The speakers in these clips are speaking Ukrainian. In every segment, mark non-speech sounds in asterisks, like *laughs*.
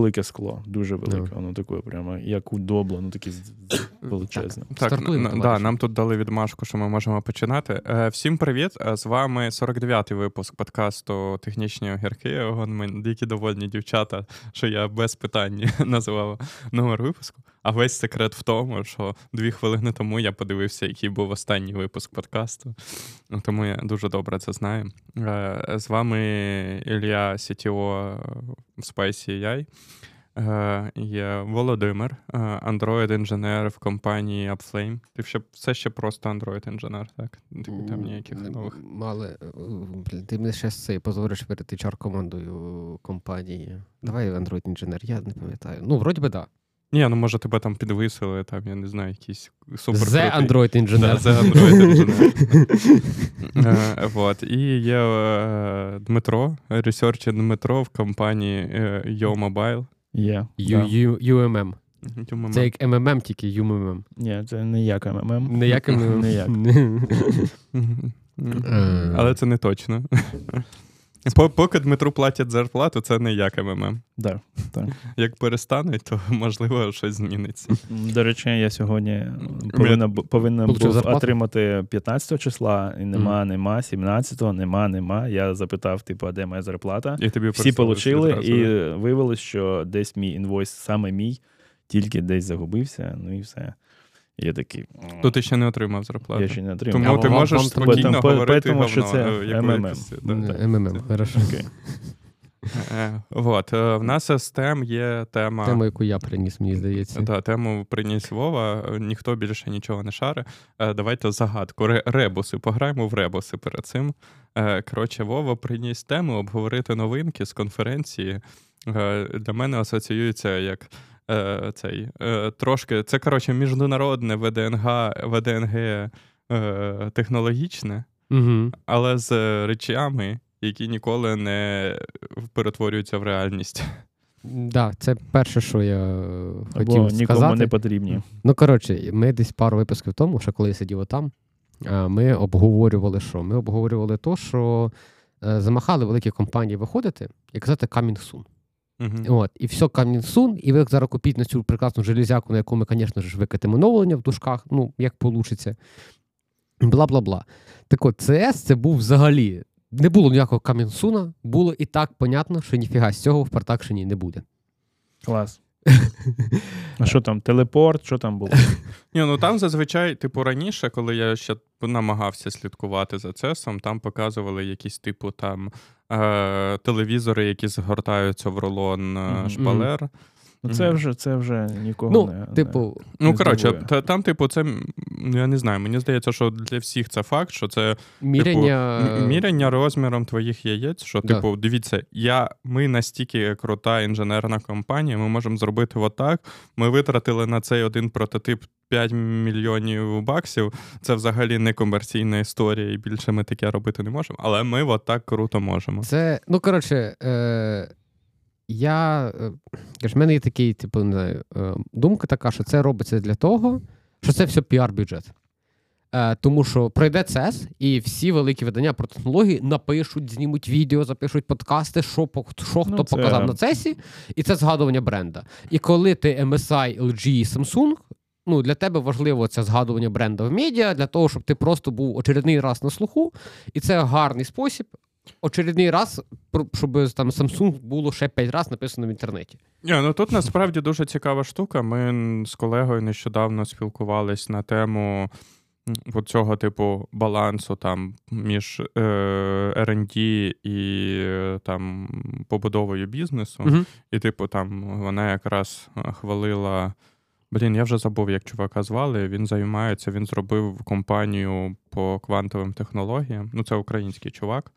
велике скло, дуже велике. Воно таке, прямо як у добло, ну таке величезне. Так, так да, нам тут дали відмашку, що ми можемо починати. Е, всім привіт! Е, з вами 49-й випуск подкасту Технічні огірки. Ми дикі довольні дівчата, що я без питань *laughs* називав номер випуску. А весь секрет в тому, що дві хвилини тому я подивився, який був останній випуск подкасту. Тому я дуже добре це знаю. Е, з вами Ілля Сітіо в Spicy AI. Е, є Володимир, е, Android-інженер в компанії Upflame. Ти ще все ще просто Android-інженер, так? Там ніяких нових. Але ти мене ще цей позориш перед hr командою компанії. Давай Android-інженер, я не пам'ятаю. Ну, вроді би, так. Да. Ні, ну може тебе там підвисили, там, я не знаю, якийсь супер. The Android інженер. The Android інженер. Вот. І є е, Дмитро, researcher Дмитро в компанії Yo Mobile. Є. UMM. Це як МММ, тільки UMM. Ні, це не як МММ. Не як МММ. Не як. *laughs* Але це не точно. Поки Дмитру платять зарплату, це не як МММ. Да, так. Як перестануть, то можливо щось зміниться. До речі, я сьогодні повинен, повинен був зарплату? отримати 15 числа, і нема, mm. нема, 17-го, нема, нема. Я запитав, типу, а де моя зарплата? І тобі Всі отримали, і виявилось, що десь мій інвойс, саме мій, тільки десь загубився, ну і все. Я такий. То ти ще не отримав зарплату. Я ще не отримав. Тому а ти вам, можеш вам, спокійно там, говорити тому, що це МММ. МММ, хорошо. Е, вот. Е, в нас з тем є тема. Тему, яку я приніс, мені здається. Да, Тему приніс Вова, ніхто більше нічого не шари. Е, давайте загадку. Ребуси. Пограємо в ребуси перед цим. Коротше, Вова приніс тему обговорити новинки з конференції. Для мене асоціюється як е, цей, е, трошки. Це, коротше, міжнародне ВДНГ ВДНГ е, технологічне, угу. але з речами, які ніколи не перетворюються в реальність. Так, да, це перше, що я хотів Або сказати. нікому не потрібні. Ну, коротше, ми десь пару випусків тому, що коли я сидів отам, ми обговорювали що? Ми обговорювали то, що е, замахали великі компанії виходити і казати coming soon. Uh-huh. От, І все Камінсун, і ви зараз купіть на цю прекрасну железяку, на яку ми, звісно ж, викатимо оновлення в дужках, ну, як вийде. Бла бла бла. Так от, CS це був взагалі. Не було ніякого Камінсуна, було і так понятно, що ніфіга з цього в продакшені не буде. Клас. А що там, телепорт, що там було? Ні, ну Там зазвичай, типу, раніше, коли я ще намагався слідкувати за цесом, там показували якісь, типу, там е- телевізори, які згортаються в рулон mm-hmm. шпалер. Ну, це вже це вже нікого ну, не. Типу, не, ну, коротше, та, там, типу, це я не знаю. Мені здається, що для всіх це факт, що це міряння типу, міряння розміром твоїх яєць. Що, да. типу, дивіться, я, ми настільки крута інженерна компанія, ми можемо зробити отак. Ми витратили на цей один прототип 5 мільйонів баксів. Це взагалі не комерційна історія, і більше ми таке робити не можемо. Але ми отак круто можемо. Це, ну коротше. Е- я е, в мене є такий, типу, не знаю, е, думка така, що це робиться для того, що це все піар-бюджет. Е, Тому що пройде CES, і всі великі видання про технології напишуть, знімуть відео, запишуть подкасти, що що хто ну, це... показав на CES і, і це згадування бренда. І коли ти MSI, LG Samsung, ну для тебе важливо це згадування бренда в медіа, для того, щоб ти просто був очередний раз на слуху, і це гарний спосіб очередний раз, щоб там Samsung було ще 5 разів написано в інтернеті. Ні, ну Тут насправді дуже цікава штука. Ми з колегою нещодавно спілкувались на тему цього типу балансу там між е, R&D і там побудовою бізнесу. uh І, типу, там вона якраз хвалила. Блін, я вже забув, як чувака звали. Він займається, він зробив компанію по квантовим технологіям. Ну, це український чувак.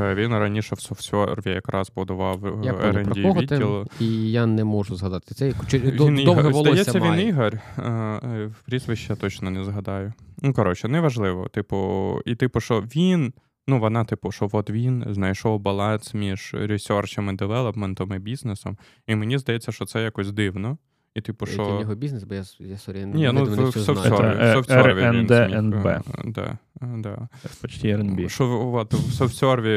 Е, він раніше в SoftServe і якраз будував е, R&D відділ. І я не можу згадати цей. Він довге Ігор. волосся Здається, має. він Ігор. Е, прізвище точно не згадаю. Ну, коротше, неважливо. Типу, і типу, що він. Ну, вона, типу, що от він знайшов баланс між research ем і development ом і бізнесом. І мені здається, що це якось дивно. І, типу, що... Який в нього бізнес, бо я, я sorry, Ні, ну, в, в SoftServe і. R&D. Да, да. Почти. Що в софтсерві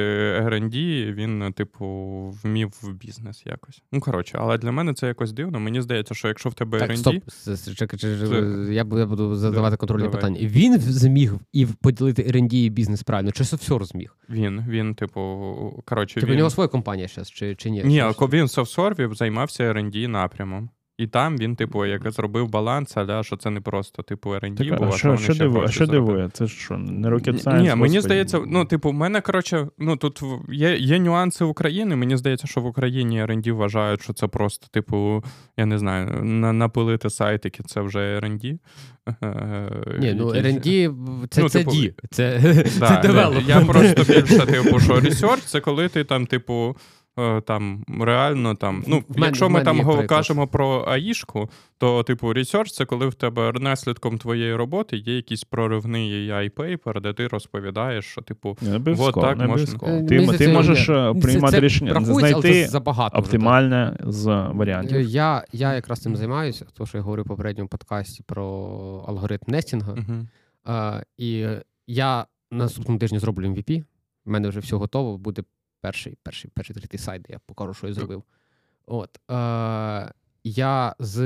R&D він, типу, вмів в бізнес якось. Ну, коротше, але для мене це якось дивно. Мені здається, що якщо в тебе так, Стоп, чекай, я буду задавати контрольні питання. Він зміг і поділити R&D і бізнес правильно, чи софтсер зміг? Він, він, типу, коротше, Типу, він... у нього своя компанія зараз, чи, чи ні? Ні, він в софтсерві займався R&D напрямом. І там він, типу, як зробив баланс, аля, що це не просто, типу, R&D, так, а що, що, дивує, що дивує? Це що, не Rocket Science? Ні, мені здається, ну, типу, в мене, коротше, ну, тут є є нюанси України. Мені здається, що в Україні R&D вважають, що це просто, типу, я не знаю, на, напилити сайтики, це вже R&D. Ні, ну R&D це ну, це типу, D, це, да, це. *laughs* Я просто більше, типу, що research — це коли ти там, типу, Е, там реально там. Ну, мене, якщо ми там кажемо про АІшку, то, типу, research — це коли в тебе наслідком твоєї роботи є якийсь проривний AI paper де ти розповідаєш, що, типу, не от так не можна. Ти, ти можеш е, приймати це, рішення, знайти забагато оптимальне вже, з варіантів. Я я якраз цим займаюся, тому що я говорив в попередньому подкасті про алгоритм nesting а. Uh-huh. Uh, і я наступному тижні зроблю MVP. У мене вже все готово, буде перший перший, перший третій сайт, де я покажу, що я зробив. От. Е, Я з.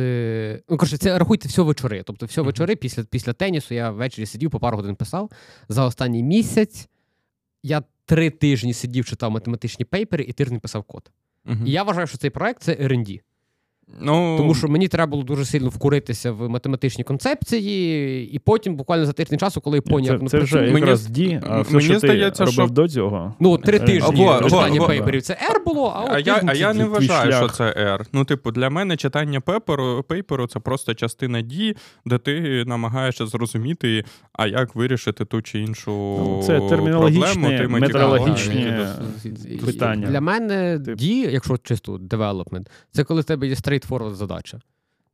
Ну, коротше, це рахуйте все вечори. Тобто, все вечори після після тенісу я ввечері сидів, по пару годин писав. За останній місяць я три тижні сидів, читав математичні пейпери і тиждень писав код. Uh-huh. І я вважаю, що цей проект це R&D. Ну... Тому що мені треба було дуже сильно вкуритися в математичні концепції, і потім, буквально за тиждень часу, коли я поняв, це, ну, це вже якраз D, а все, мені що здається, ти що... робив до цього. Ну, три е, тижні читання пейперів. Це R було, а от а я, а я не вважаю, що це R. Ну, типу, для мене читання пейперу, пейперу це просто частина D, де ти намагаєшся зрозуміти, а як вирішити ту чи іншу ну, це термінологічні, метрологічні питання. Для мене D, якщо чисто development, це коли в тебе є straightforward задача.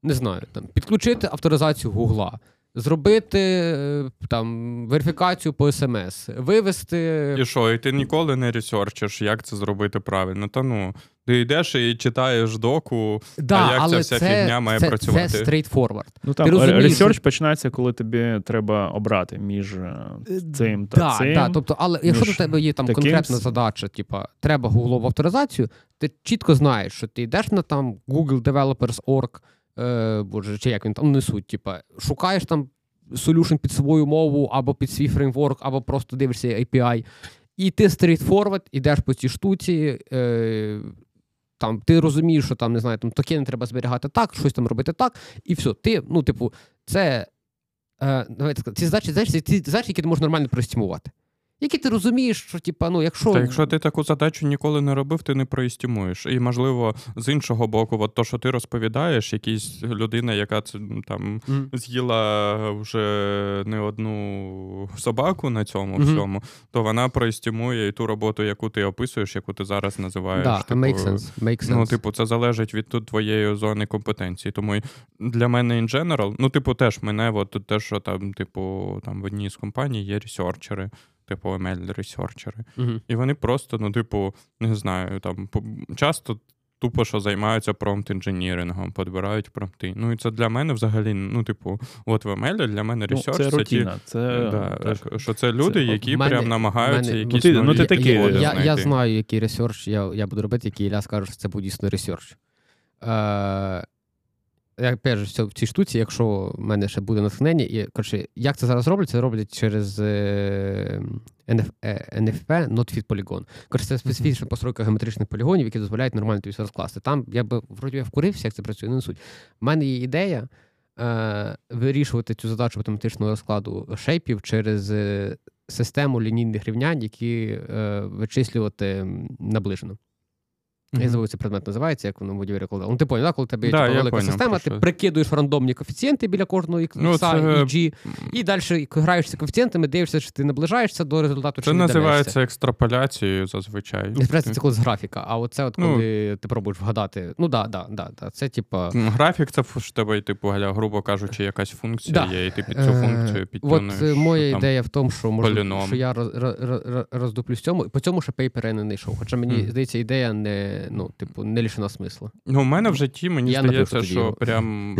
Не знаю, там підключити авторизацію Гугла, зробити е, там верифікацію по смс, вивести. І що, і ти ніколи не research иш, як це зробити правильно? Та ну. Ти йдеш і читаєш доку, да, а як але ця вся це, фігня має це, працювати. Це straightforward. Ну там research починається, коли тобі треба обрати між е, цим та да, цим. Да, тобто, але якщо до тебе є там конкретна задача, типа треба гуглову авторизацію, ти чітко знаєш, що ти йдеш на там Google Developers.org, е, боже, чи як він там не суть, типа, шукаєш там солюшн під свою мову або під свій фреймворк, або просто дивишся API. І ти straightforward, ідеш по цій штуці, е, там ти розумієш, що там не знаю, там токени треба зберігати так, щось там робити так, і все. Ти, ну, типу, це е, давайте ці задачі, ці задачі, які ти можеш нормально проестимувати. Які ти розумієш, що типа, ну, якщо Та якщо ти таку задачу ніколи не робив, ти не проістімуєш. І можливо, з іншого боку, от то, що ти розповідаєш, якась людина, яка там mm. з'їла вже не одну собаку на цьому mm-hmm. всьому, то вона проістімує і ту роботу, яку ти описуєш, яку ти зараз називаєш. Да, типу, make sense. Make sense. Ну, типу, це залежить від тут твоєї зони компетенції. Тому для мене in general, ну, типу, теж мене, от те, що там, типу, там в одній з компаній є ресерчери типу ml ресерчери uh І вони просто, ну, типу, не знаю, там часто тупо що займаються prompt engineering ом, підбирають промпти. Ну і це для мене взагалі, ну, типу, от в ML для мене research ну, це, рутина. ті, це да, так, що це люди, це, які мене, прям намагаються мене, якісь. Ну, ти, ну, ти такий, я, я, я, знаю, який research я я буду робити, який Ілля скаже, що це буде дійсно research. Е, я перш в цій штуці, якщо в мене ще буде натхнення, і коротше, як це зараз роблять, це роблять через е, NF, е, NFP No Fit Polygon. Коротше, це специфічна постройка геометричних полігонів, які дозволяють нормально тобі все розкласти. Там я би вроді я вкурився, як це працює, не суть. У мене є ідея е, вирішувати цю задачу математичного розкладу шейпів через е, систему лінійних рівнянь, які е, вичислювати наближено. Mm-hmm. Я забув, цей предмет називається, як воно в будівлі викладало. Ну, ти поняв, да? коли тебе є да, типу, велика система, ти прикидуєш рандомні коефіцієнти біля кожного ікса ну, це... і G, і далі граєшся коефіцієнтами, дивишся, чи ти наближаєшся до результату. Це чи називається екстраполяцією зазвичай. Експресія це коли з графіка, а оце от ну, коли ну, ти пробуєш вгадати. Ну да, да, да, да. Це типа. Графік це в тебе, типу, грубо кажучи, якась функція да. є, і ти під цю функцію підтягнеш. От е, моя там, ідея в тому, що може, що я роз, роз, роз, роздуплю цьому, і по цьому ще paper я не знайшов. Хоча мені здається, ідея не не ну, типу, не лишена смисла. Ну, у мене в житті мені я здається, що його. прям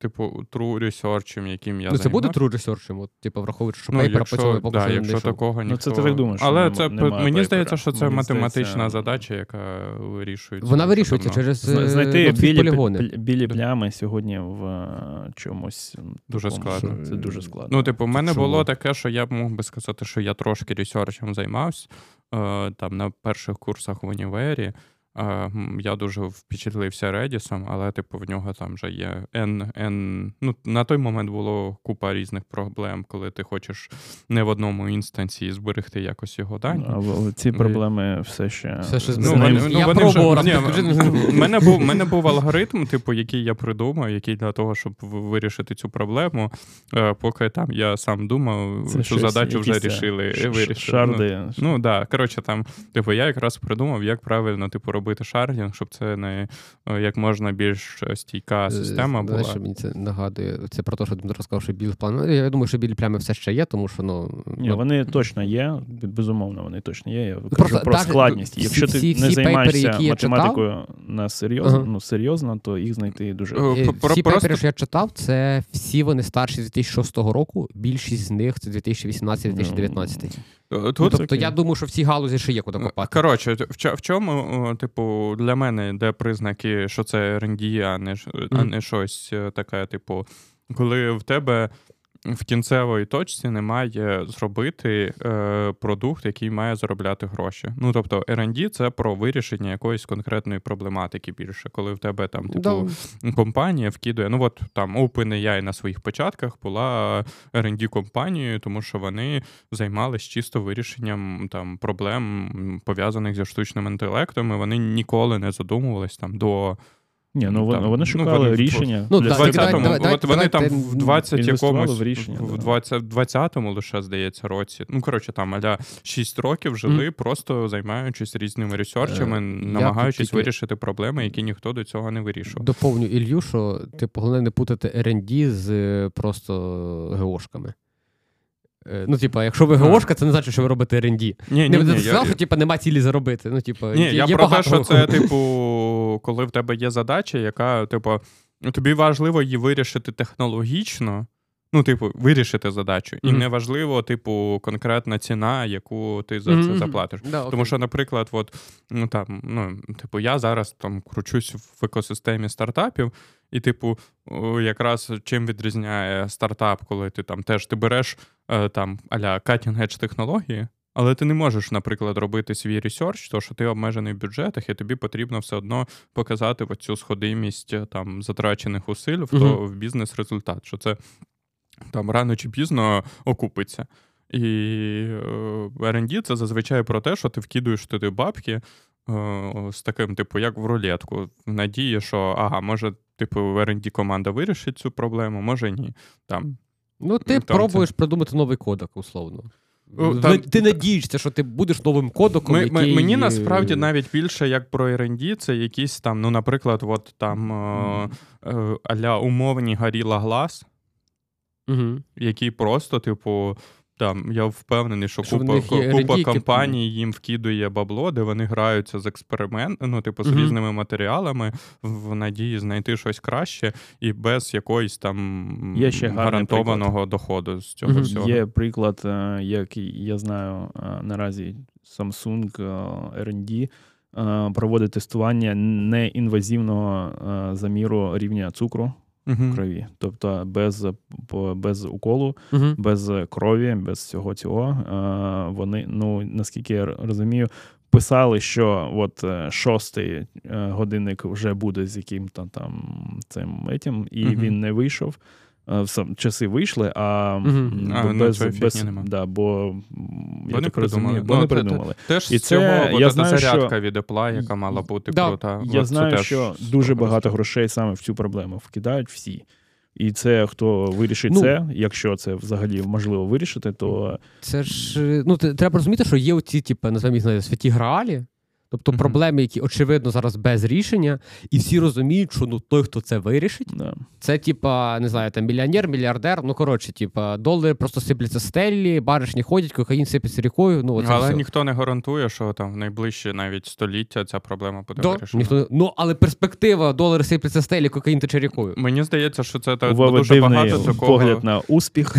типу, true research, яким я Ну, це буде true research, от, типу, враховуючи, що ну, paper а по цьому поки да, що якщо не такого ніхто... Ну, це ти так думаєш. Але це нема мені пейпера. здається, що це мені математична здається... задача, яка вирішується. Вона вирішується через знайти ну, білі, полігони. білі плями сьогодні в е, чомусь дуже такому, складно. Це дуже складно. Ну, типу, в мене Чому? було таке, що я мог би сказати, що я трошки ресерчем займався е, там на перших курсах в універі. Я дуже впечатлився Редісом, але, типу, в нього там вже є N, N... Ну, на той момент було купа різних проблем, коли ти хочеш не в одному інстанції зберегти якось його дані. А ці проблеми все ще. Все ще ну, вони, ну, я вони вже... Ні, мене був мене був алгоритм, типу, який я придумав, який для того, щоб вирішити цю проблему. Е, поки там я сам думав, Це цю задачу вже рішили. Ш- вирішили. Шарди. Ну, ну да, коротше, там, типу, я якраз придумав, як правильно типу, робити шардінг, щоб це не як можна більш стійка е, система була. Знаєш, мені це нагадує. Це про те, що Дмитро сказав, що білий план. Ну, я думаю, що білі плями все ще є, тому що ну. Ні, ну... вони точно є. Безумовно, вони точно є. Я кажу Просто, про складність. Всі, Якщо ти всі, не займаєшся пейпери, математикою на серйозно, ага. ну, серйозно, то їх знайти дуже. Е, всі пейпери, що я читав, це всі вони старші з 2006 року. Більшість з них це 2018-2019. Ну, Тут, ну, тобто я думаю, що в цій галузі ще є куди копати. Коротше, в чому, типу, для мене де признаки, що це R&D, а не а не щось е, таке, типу, коли в тебе в кінцевої точці немає зробити е, продукт, який має заробляти гроші. Ну тобто, R&D — це про вирішення якоїсь конкретної проблематики більше, коли в тебе там типу да. компанія вкидує. Ну от там OpenAI на своїх початках була R&D компанією, тому що вони займалися чисто вирішенням там проблем пов'язаних зі штучним інтелектом. і Вони ніколи не задумувались там до. Ні, ну вони, вони шукали ну, вони, рішення. Ну, для 20-му, давай, давай, от вони там в 20 якомусь, в, рішення, в 20, 20-му лише, здається, році. Ну, коротше, там аля 6 років жили, mm. просто займаючись різними ресерчами, е, намагаючись тільки... вирішити проблеми, які ніхто до цього не вирішував. Доповню Ілью, що типу, головне не путати R&D з е, просто ГОшками. Е, ну, типа, якщо ви ГОшка, це не значить, що ви робите R&D. Ні, ні, не сказав, що типа, нема цілі заробити. Ну, типа, Ні, є, я є про те, що це, типу, коли в тебе є задача, яка, типу, тобі важливо її вирішити технологічно. Ну, типу, вирішити задачу. Mm-hmm. І не важливо, типу, конкретна ціна, яку ти за mm-hmm. це заплатиш. Да, Тому що, наприклад, от, ну там, ну, типу, я зараз там кручусь в екосистемі стартапів, і, типу, якраз чим відрізняє стартап, коли ти там теж ти береш е, там аля cutting edge технології. Але ти не можеш, наприклад, робити свій ресерч, то що ти обмежений в бюджетах, і тобі потрібно все одно показати цю сходимість е, там затрачених усиль в, то, в бізнес-результат, що це там рано чи пізно окупиться. І е, R&D — це зазвичай про те, що ти вкидуєш туди бабки з таким, типу, як в рулетку, в надії, що ага, може, типу, в R&D команда вирішить цю проблему, може ні. Там, Ну, ти там пробуєш це... придумати новий кодек, условно. Там... Ти надієшся, що ти будеш новим кодеком. Ми, який... Мені насправді навіть більше як про R&D, це якісь там, ну, наприклад, от там mm. е, аля умовні Gorilla Glass, угу. які просто, типу, там, я впевнений, що, що купа купа компаній їм вкидує бабло, де вони граються з експеримент, ну, типу, з угу. різними матеріалами в надії знайти щось краще і без якоїсь там Є ще гарантованого приклад. доходу з цього угу. всього. Є приклад, е, який я знаю е, наразі Samsung е, R&D проводить тестування неінвазивного заміру рівня цукру uh-huh. крові. Тобто без без уколу, uh-huh. без крові, без всього цього. Вони, ну наскільки я розумію, писали, що от е, шостий е, годинник вже буде з яким-то там цим етім, і uh-huh. він не вийшов. Е, часи вийшли, а, mm-hmm. а без, без да, бо я так розумію, бо ну, не придумали. Теж і це цього я знаю, зарядка що... від Apple, яка мала бути да, крута. Я От знаю, що дуже багато грошей саме в цю проблему вкидають всі. І це хто вирішить ну, це, якщо це взагалі можливо вирішити, то це ж ну треба розуміти, що є оці, типу, називаємо їх святі граалі. Тобто Мгм. проблеми, які очевидно зараз без рішення, і всі розуміють, що ну той, хто це вирішить, Да. це типа, не знаю, там мільйонер, мільярдер. Ну коротше, типа, долари просто сипляться стелі, баришні ходять, кокаїн сипеться рікою. Ну, оце Але все. ніхто не гарантує, що там в найближче навіть століття ця проблема буде Да, вирішена. ніхто Ну, але перспектива долари сипляться стелі, кокаїн тече рікою. Мені здається, що це та, дуже багато такого. погляд на успіх.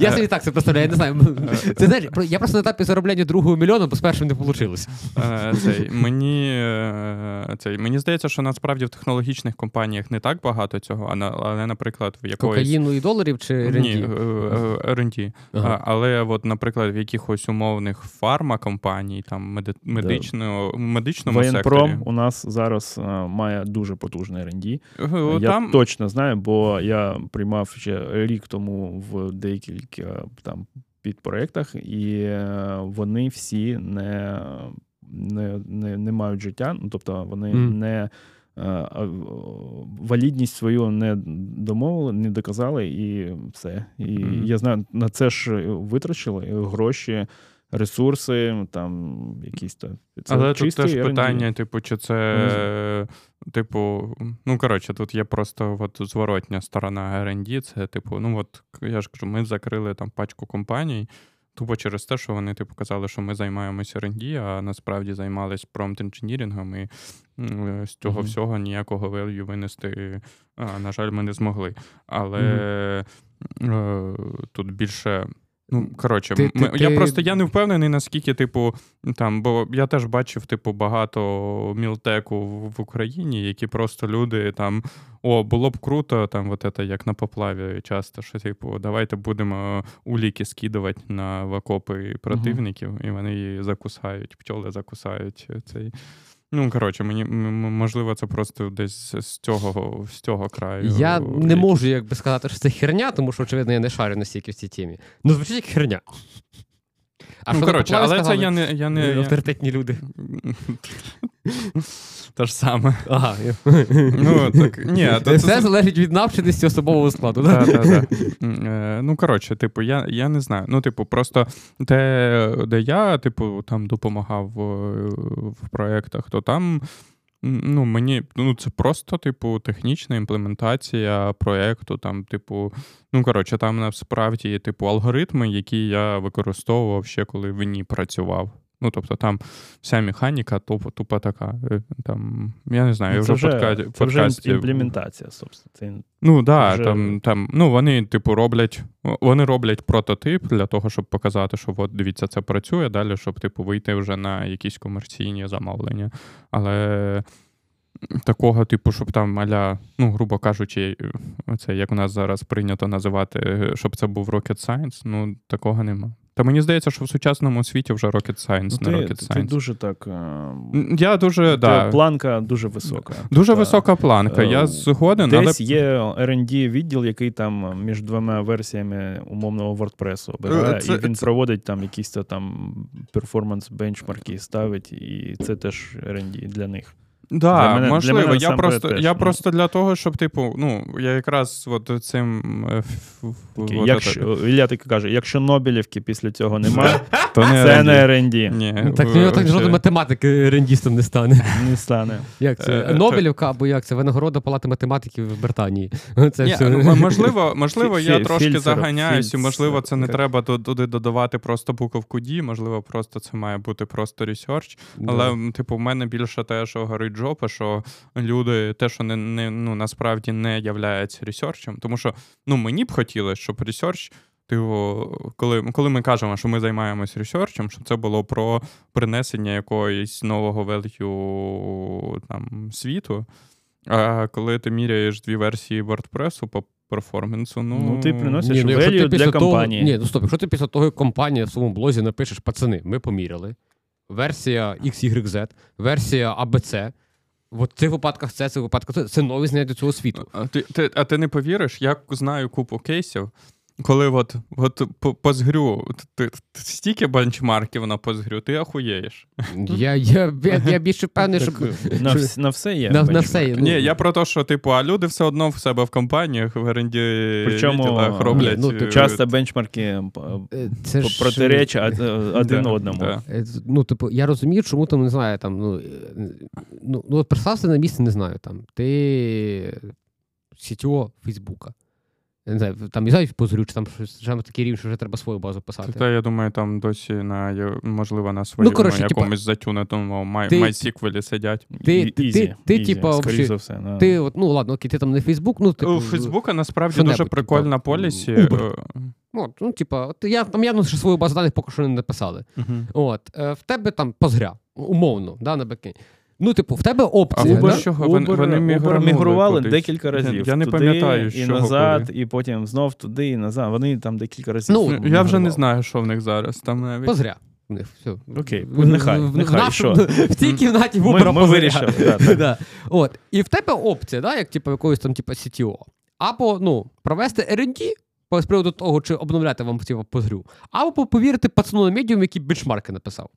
Я собі так це представляю, я не знаю. Це знаєш, про- я просто на етапі заробляння другого мільйона, бо з першим не вийшло. Е, Цей, мені, е, цей, мені здається, що насправді в технологічних компаніях не так багато цього, а на- але, наприклад, в якоїсь. Кокаїну і доларів чи Ні, ренді? е. Ага. Але, от, наприклад, в якихось умовних фармакомпаній, там меди- медично, медичному Воєнпром секторі. у нас зараз має дуже потужний R&D. е, Я Там точно знаю, бо я приймав ще рік тому в декілька там підпроєктах, і вони всі не, не, не, не мають життя. Ну, тобто вони Мгм. не. е, Валідність свою не домовили, не доказали, і все. І Мгм. я знаю, на це ж витрачили гроші, ресурси, там якісь то. Це Але тут теж питання, типу, чи це, типу, ну коротше, тут є просто от зворотня сторона R&D, Це, типу, ну от я ж кажу, ми закрили там пачку компаній. Тупо через те, що вони типу казали, що ми займаємося R&D, а насправді займалися промпт-інженірингом, і з цього Мгм. всього ніякого value винести, а, на жаль, ми не змогли. Але е, тут більше. Ну, коротше, Ти- ми, ти- я ти- просто я не впевнений, наскільки, типу, там, бо я теж бачив, типу, багато мілтеку в, в Україні, які просто люди там. О, було б круто, там, от це, як на поплаві часто, що, типу, давайте будемо уліки скидувати на окопи противників, і вони її закусають, пчоли закусають цей. Ну, коротше, мені можливо, це просто десь з цього, з цього краю. Я не можу можу якби сказати, що це херня, тому що, очевидно, я не шарю настільки в цій тімі. Ну, звучить як херня. А ну, що коротше, але сказали? це я не. Я не я... авторитетні люди. *laughs* Те ж саме. Ага. Ну, так, ні, то це- залежить від навченості особового складу. да? Да, да, е, Ну, коротше, типу, я, я не знаю. Ну, типу, просто те, де я, типу, там допомагав в, в проєктах, то там. Ну, мені ну це просто, типу, технічна імплементація проєкту. Там, типу, ну коротше, там насправді типу алгоритми, які я використовував ще коли в ній працював. Ну, тобто там вся механіка тупо, тупо така. е, Там, я не знаю, я вже, вже, в подка- це вже імплементація, собственно. Це Ну да, Вже- там, там, ну вони, типу, роблять, вони роблять прототип для того, щоб показати, що от дивіться, це працює далі, щоб, типу, вийти вже на якісь комерційні замовлення. Але такого, типу, щоб там аля, ну, грубо кажучи, це як у нас зараз прийнято називати, щоб це був rocket science, ну такого нема. Та мені здається, що в сучасному світі вже rocket science, ну, не ти, rocket ти, дуже так. е, Я дуже, Та да, Планка дуже висока. дуже Тобто, висока планка. е, Я згоден, але є R&D відділ, який там між двома версіями умовного WordPress обирає, Е, Це- і він це- проводить там якісь там перформанс бенчмарки ставить, і це теж R&D для них. Да, Для мене- для можливо. мене я просто, теж, я ну. просто для того, щоб, типу, ну, я якраз от цим. е, Такі, от якщо, Ілля таки каже, якщо Нобелівки після цього немає, *laughs* то не це не. Ні, Ну, Так в так ще- математики R&D істом не стане. *laughs* Не стане. Як це? Е, Нобелівка або як це? Винагорода Палати математиків в Британії. *laughs* Це Ні, все. ну, можливо, можливо, я трошки заганяюсь, і можливо, це не треба ту- туди додавати просто буковку D, можливо, просто це має бути просто. Да. Але, типу, в мене більше те, що горить жопа, що люди, те, що не, не ну, насправді не являється research ем. Тому що ну, мені б хотілося, щоб research, типу, коли, коли ми кажемо, що ми займаємось ресерчем, щоб це було про принесення якоїсь нового велью там, світу. А коли ти міряєш дві версії WordPress по перформансу, ну, Ну, ти приносиш Ні, ну, ти value після для того- компанії. Ні, ну стоп, якщо ти після того, як компанія в своєму блозі напишеш, пацани, ми поміряли. Версія XYZ, версія ABC. В цих випадках це, в цих випадках це, це нові знання до цього світу. А ти, ти, а ти не повіриш, я знаю купу кейсів, коли от, от по, згрю, ти, ти, стільки бенчмарків на позгрю, ти ахуєєш. Я, я, я, я більше певний, що. на, вс- на все є. На- на все є. Ну, Ні, я про те, що, типу, а люди все одно в себе в компаніях, в оренді відділах роблять. ні, ну, ти е, Часто бенчмарки е, Е, Це ж- протиречать од- *laughs* один да, одному. да. Е, Ну, типу, я розумію, чому там не знаю, там, ну, е, ну, ну от представся на місце, не знаю, там, ти CTO Фейсбука. Не знаю, там не знаю, позрю, чи там щось саме такий рівень, що вже треба свою базу писати. Та я думаю, там досі на можливо на своєму коротше, типа, якомусь затюнетому май, MySQL сидять. Ти- І- ти- ізі, ти, ізі, типа, за все. да. Ти, от, ну ладно, окей, ти там не Фейсбук, ну, типу, У Фейсбука насправді дуже прикольна типа, полісі. Uber. е, От, ну, типа, от я там явно ще свою базу даних поки що не написали. мгм. От, е, в тебе там позгря, умовно, да, на бекені. Ну, типу, в тебе А опція. Да? що? чого? Вони- Uber, вони Uber мігранули мігрували декілька разів. я не туди пам'ятаю, з і назад, і потім знов туди, і назад. Вони там декілька разів. Ну, Ну, Я вже не знаю, що в них зараз там навіть. Позря. В них, все. Окей, В- нехай, в, в, нехай, що? *laughs* в цій кімнаті в Uber ми позря. вирішили, да, так. *laughs* Да. От. І в тебе опція, да, як типу, якоїсь там типу, CTO. Або ну, провести R&D з приводу того, чи обновляти вам типу, позрю, або повірити пацану на медіум, який бенчмарки написав.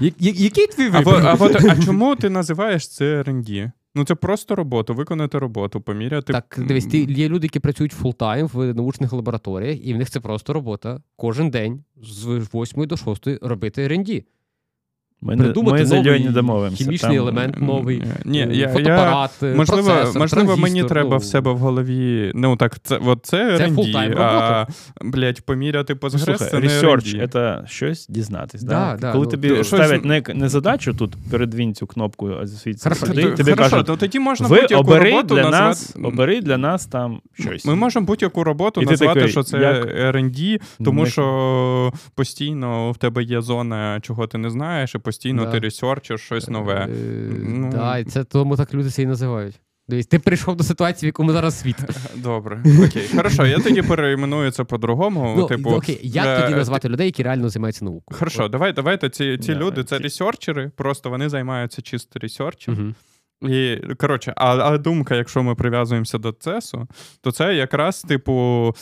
Я- я- Який твій А, вибір? А, а, а чому ти називаєш це R&D? Ну це просто робота, виконати роботу, поміряти. Так, дивись, ти, є люди, які працюють фултайм в научних лабораторіях, і в них це просто робота кожен день з 8 до 6 робити R&D. Ми, Придумати ми новий Льоні домовимося. хімічний Там- елемент новий, Ні, е, я- я- фотоапарат, е, Можливо, процесор, можливо мені транзистор, треба ну, в себе в голові. Ну так, це от це, Це R&D, а робота. блядь, поміряти Ну, Postgres це ресерч це щось дізнатись. Да, Да, да, Коли ну, тобі то- ставлять не, не задачу тут передвінь цю кнопку а Хорошо, сюди, То- тобі хорошо, кажуть, то тоді можна ви будь-яку обери роботу для назвати... нас, обери для нас там щось. Ми можемо будь-яку роботу І назвати, такий, що це як- R&D, тому що постійно в тебе є зона, чого ти не знаєш, і постійно Да. ти ресерчиш щось нове. Так, Ну. Да, і це тому так люди це і називають. Дивись, ти прийшов до ситуації, в якому зараз світ. *laughs* Добре, окей. Хорошо, я тоді перейменую це по-другому. Ну, типу, окей, як е, тоді назвати людей, які реально займаються наукою? Хорошо, давай, давайте ці, ці Да, люди, це ці- ресерчери, просто вони займаються чисто ресерчем. Угу. І коротше, а, а думка, якщо ми прив'язуємося до ЦЕСу, то це якраз типу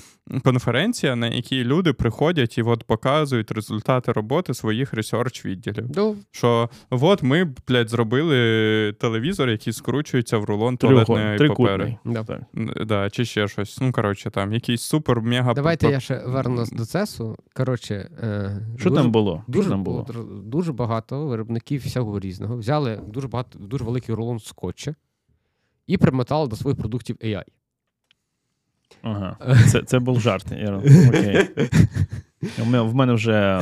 конференція, на якій люди приходять і от показують результати роботи своїх research відділів. Ну, Що от ми, блядь, зробили телевізор, який скручується в рулон туалетної папери. трикутний. да. Да, чи ще щось. Ну, коротше, там якийсь super mega Давайте я ще вернусь до цесу. Коротше, е, Що дуже- там було? Дуже, там було? було? дуже багато виробників всього різного. Взяли дуже багато, дуже великий рулон скотча і примотали до своїх продуктів AI. Ага. *laughs* Це, це був жарт. Я... Окей. *laughs* В мене вже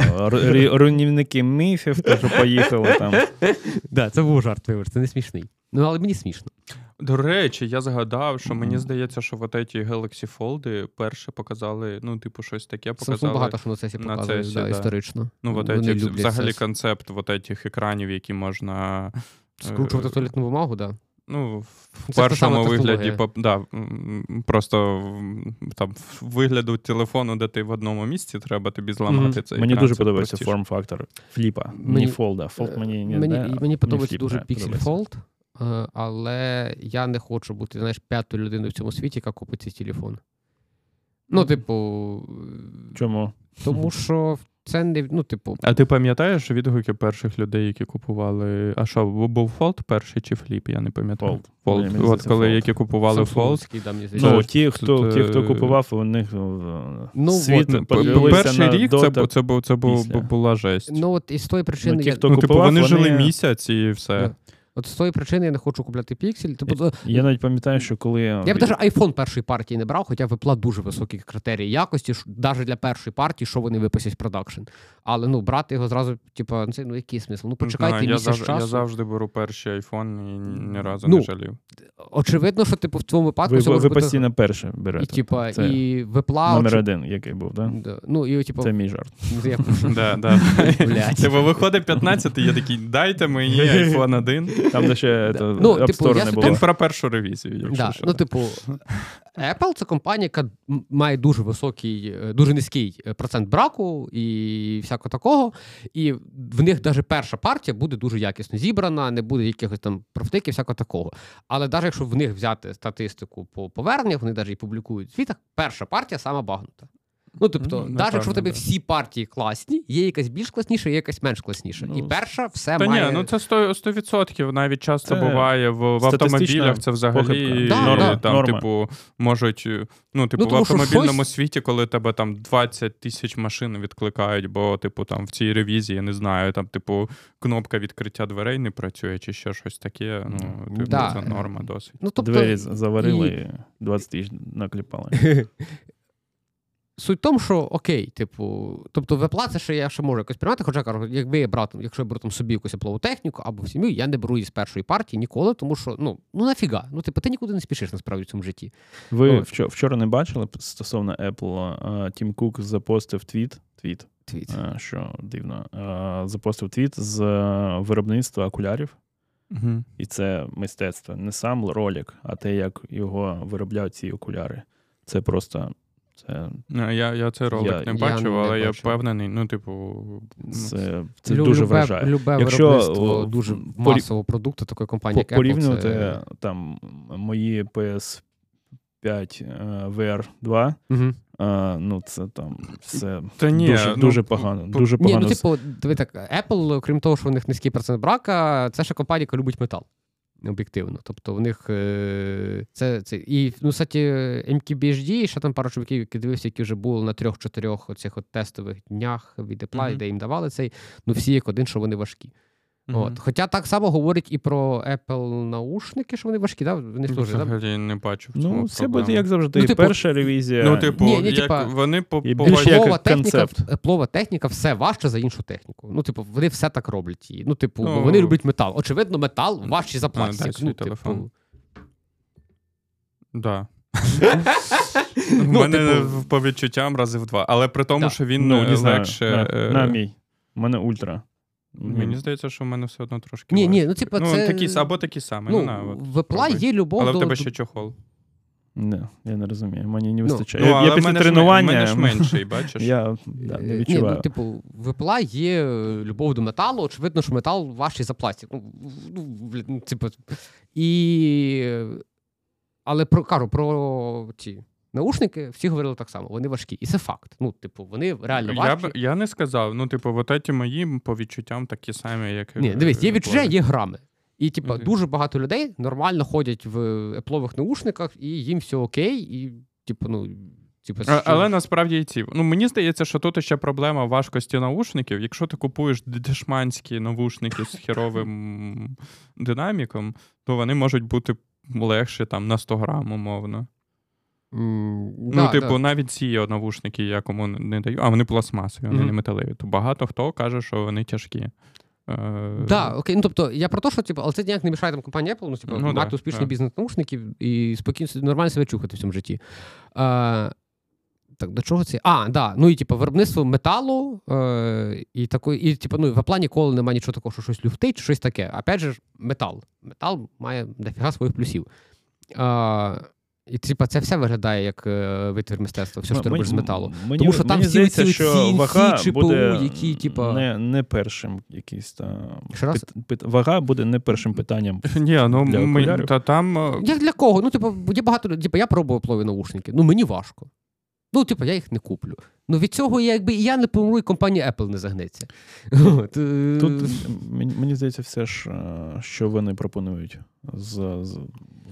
руйнівники міфів теж поїхали там. Да, це був жарт, вибач, це не смішний. Ну, але мені смішно. До речі, я згадав, що мені здається, що от ці Galaxy Fold перше показали, ну, типу, щось таке Samsung показали. багато що на цесі на показує цесі, да, да. історично. Ну, от ці, взагалі концепт от этих екранів, які можна. Е, Скручувати туалетну бумагу, да. Ну, в Це першому вигляді, да, просто там вигляду телефону, де ти в одному місці, треба тобі зламати Мгм. цей Мені екран, дуже подобається form factor flip а. Мені- не fold а. Fold мені не мені, да, мені подобається flip, дуже. Fold, е, але я не хочу бути знаєш, п'ятою людиною в цьому світі, яка купить цей телефон. Ну, типу, Чому? тому що це не. Ну, типу, А ти пам'ятаєш відгуки перших людей, які купували. А що, був Fold перший чи Flip? Я не пам'ятаю. Fold. Fold. Мені От коли Fold. які купували Fold. Да. Ну, ті, хто, це- ті, хто купував, у них е, Ну, світ от, і- подивилися Перший на рік це, це, був, це був, була жесть. Ну, от із тої причини. Ну, ті, я, хто ну, типу, вони, вони- жили місяць і все. Да. От з тої причини я не хочу купляти Pixel. Типу, то- Я навіть пам'ятаю, що коли. я б навіть iPhone першої партії не брав, хоча випла дуже високі критерії якості, навіть для першої партії, що вони випустять в продакшн. Але ну, брати його зразу, типу, ну, це ну який смисл? Ну, почекайте я, місяць завжди, часу. я завжди беру перший айфон і ні разу Ну, не жалів. Очевидно, що типу в твоєму випадку ви, ви, ви бути... постійно перше і, берете. типа, Це і випла. Номер очі- один, який був, так? Да. Ну, і, типу, Це мій жарт. *laughs* ну, *laughs* Да, да. Типу, виходить 15, і я такий, дайте мені *laughs* iPhone 1. Там де ще. Ну, App типу, Store я не було. Він про першу ревізію, якщо Да. що. Ну, типу, Apple це компанія, яка має дуже високий, е, дуже низький е, процент браку і всякого такого. І в них навіть перша партія буде дуже якісно зібрана, не буде якихось там профтиків, всякого такого. Але навіть якщо в них взяти статистику по поверненнях, вони навіть і публікують в звітах, перша партія сама багнута. Ну, тобто, Ну, навіть якщо в тебе да. всі партії класні, є якась більш класніша, є якась менш класніша. Ну, і перша все Та має. ні, ну це 100%, 100% навіть часто Це буває в, в автомобілях. Це взагалі. Да, норми, да. там, Норма. типу, можуть. Ну, типу, Ну, в автомобільному щось- світі, коли тебе там 20 тисяч машин відкликають, бо, типу, там в цій ревізії, я не знаю, там, типу, кнопка відкриття дверей не працює, чи ще щось таке. Ну, типу, Да. це норма досить. Ну, тобто, Двері заварили і 20 тисяч накліпали. *laughs* Суть в тому, що окей, типу, тобто в Apple ще я ще можу якось приймати, хоча кажу, якби я брав, там, якщо я беру там собі якусь Apple техніку або в сім'ю, я не беру її з першої партії ніколи, тому що ну, ну нафіга. Ну, типу, ти нікуди не спішиш насправді в цьому житті. Ви От. вчора, вчора не бачили стосовно Apple, Тім Кук запостив твіт, твіт, Твіт. а, що дивно, а, запостив твіт з виробництва окулярів. Угу. І це мистецтво. Не сам ролик, а те, як його виробляють ці окуляри. Це просто це, Я, я цей ролик Я- не бачив, не але я впевнений, ну, типу, ну, це, це Лю- дуже любе, вражає. Любе Якщо, виробництво дуже порі- масового продукту такої компанії, По- як Apple, порівнювати це... там мої PS5 е, VR 2, Угу. е, ну це там все Та ні, дуже, ну, дуже погано. по- Дуже Ні, ну типу, диви так, Apple, крім того, що у них низький процент брака, це ще компанія, яка любить метал. Об'єктивно. Тобто в них е, це, це. І, ну, кстати, MKBHD, ще там пару чоловіків, які дивився, які вже були на трьох-чотирьох оцих от тестових днях від Apple, Мгм. де їм давали цей, ну всі як один, що вони важкі. Мгм. От. Хоча так само говорять і про Apple наушники, що вони важкі, да? Вони да? Взагалі не бачу в цьому Ну, це буде як завжди. Ну, типу, Перша ревізія. Ну, типу, Ні, ні, як типа, вони по, Еплова техніка, техніка все важче за іншу техніку. Ну, типу, вони все так роблять її. Ну, типу, Ну, вони люблять метал. Очевидно, метал важчий за А, дай пластик. ну, телефон. типу, Да. *laughs* Ну, У мене типу- по відчуттям рази в два. Але при тому, що він ну, е, не знаю, легше. е, на мій. У мене ультра. Мені здається, що в мене все одно трошки. Ні, ні, ну, типу, ну, це- такі, або такі самі. Ну, ну, на, от, в Apple є любов Але до... в тебе ще чохол. Не, я не розумію. Мені не Ну, вистачає. Ну, я, я після мене тренування. мене ж менший, *laughs* бачиш? Я да, не Е, відчуваю. Ні, ну, типу, в Apple є е, любов до металу. Очевидно, що метал важчий за пластик. Ну, ну, ну, типу, і... е, Але про, кажу, про ті наушники всі говорили так само. Вони важкі. І це факт. Ну, типу, вони реально Я, б, я не сказав. Ну, типу, от ці мої по відчуттям такі самі, як. Ні, дивись, є відчуття, є грами. І, типу, Мгм. дуже багато людей нормально ходять в еплових наушниках, і їм все окей, і, типу, ну. Типу, що- але насправді і ці. Ну, мені здається, що тут ще проблема важкості наушників. Якщо ти купуєш дешманські навушники з херовим динаміком, то вони можуть бути легші там на 100 грам, умовно. М, ну, да, типу, да. навіть ці навушники я кому не даю, а вони пластмасові, вони Мгм. не металеві. То багато хто каже, що вони тяжкі. Е, Да, окей, ну тобто я про те, що типу, але це ніяк не мішає там компанії Apple, ну, типу, Ну, мати да, успішний да. бізнес наушників і спокійно нормально себе чухати в цьому житті. А, так, до чого це? А, да. Ну і типу, виробництво металу, е, і такої, і типу, ну, в Apple ніколи немає нічого такого, що щось люфтить, чи щось таке. Опять же, метал. Метал має дофіга своїх плюсів. А, і типа це все виглядає як е, витвір мистецтва, все, що ти робиш з металу. Мені, Тому що там мені всі здається, ці, що ці, вага ЧПУ, буде які, типа- не, не першим якийсь там. Ще раз? пит- пит- вага буде не першим питанням. *laughs* Ні, ну Для ми, та там. е, Як для кого? Ну, типу, є багато. Типу, я пробував плові наушники. Ну, мені важко. Ну, типу, я їх не куплю. Ну, від цього я, якби і я не помру, і компанія Apple не загнеться. Е, Тут мені, мені здається, все ж, е, що вони пропонують. З, з,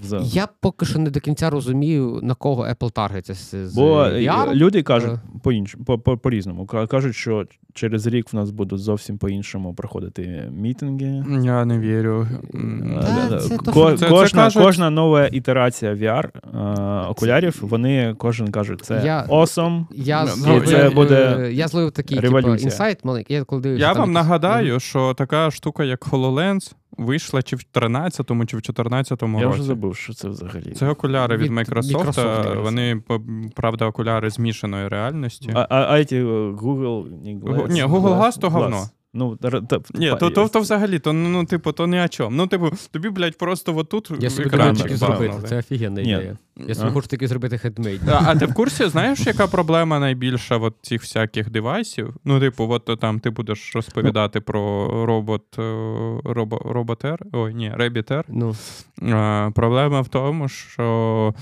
за... Я поки що не до кінця розумію, на кого Apple таргеться з, Бо VR. люди кажуть Е. по по, по, по-різному. Кажуть, що через рік в нас будуть зовсім по-іншому проходити мітинги. Я не вірю. Да, це Ко- Це- це кожна, кажуть- кожна нова ітерація VR окулярів, вони кожен кажуть, це Я- awesome. Я, Це буде е, я зловив такий типу, інсайт маленький. Я, коли дивився, Я там вам якісь- нагадаю, що така штука, як HoloLens, вийшла чи в 13-му, чи в 14-му Я вже забув, що це взагалі. Це окуляри від, Від Microsoft. Microsoft. Вони, правда, окуляри змішаної реальності. А, а, а ті е, Google, ні, Гу- Glass, Ні, Google Glass то говно. Ну, та, та, Ні, то, то, то взагалі, то ну, типу, то ні о чому. Ну, типу, тобі, блядь, просто отут Я собі думаю, зробити. Це офігенна ідея. Я собі А? хочу таки зробити хендмейд. А, а ти в курсі, знаєш, яка проблема найбільша от цих всяких девайсів? Ну, типу, от там ти будеш розповідати про робот е, робо, роботер. Ой, ні, ребітер. Ну, Проблема в тому, що.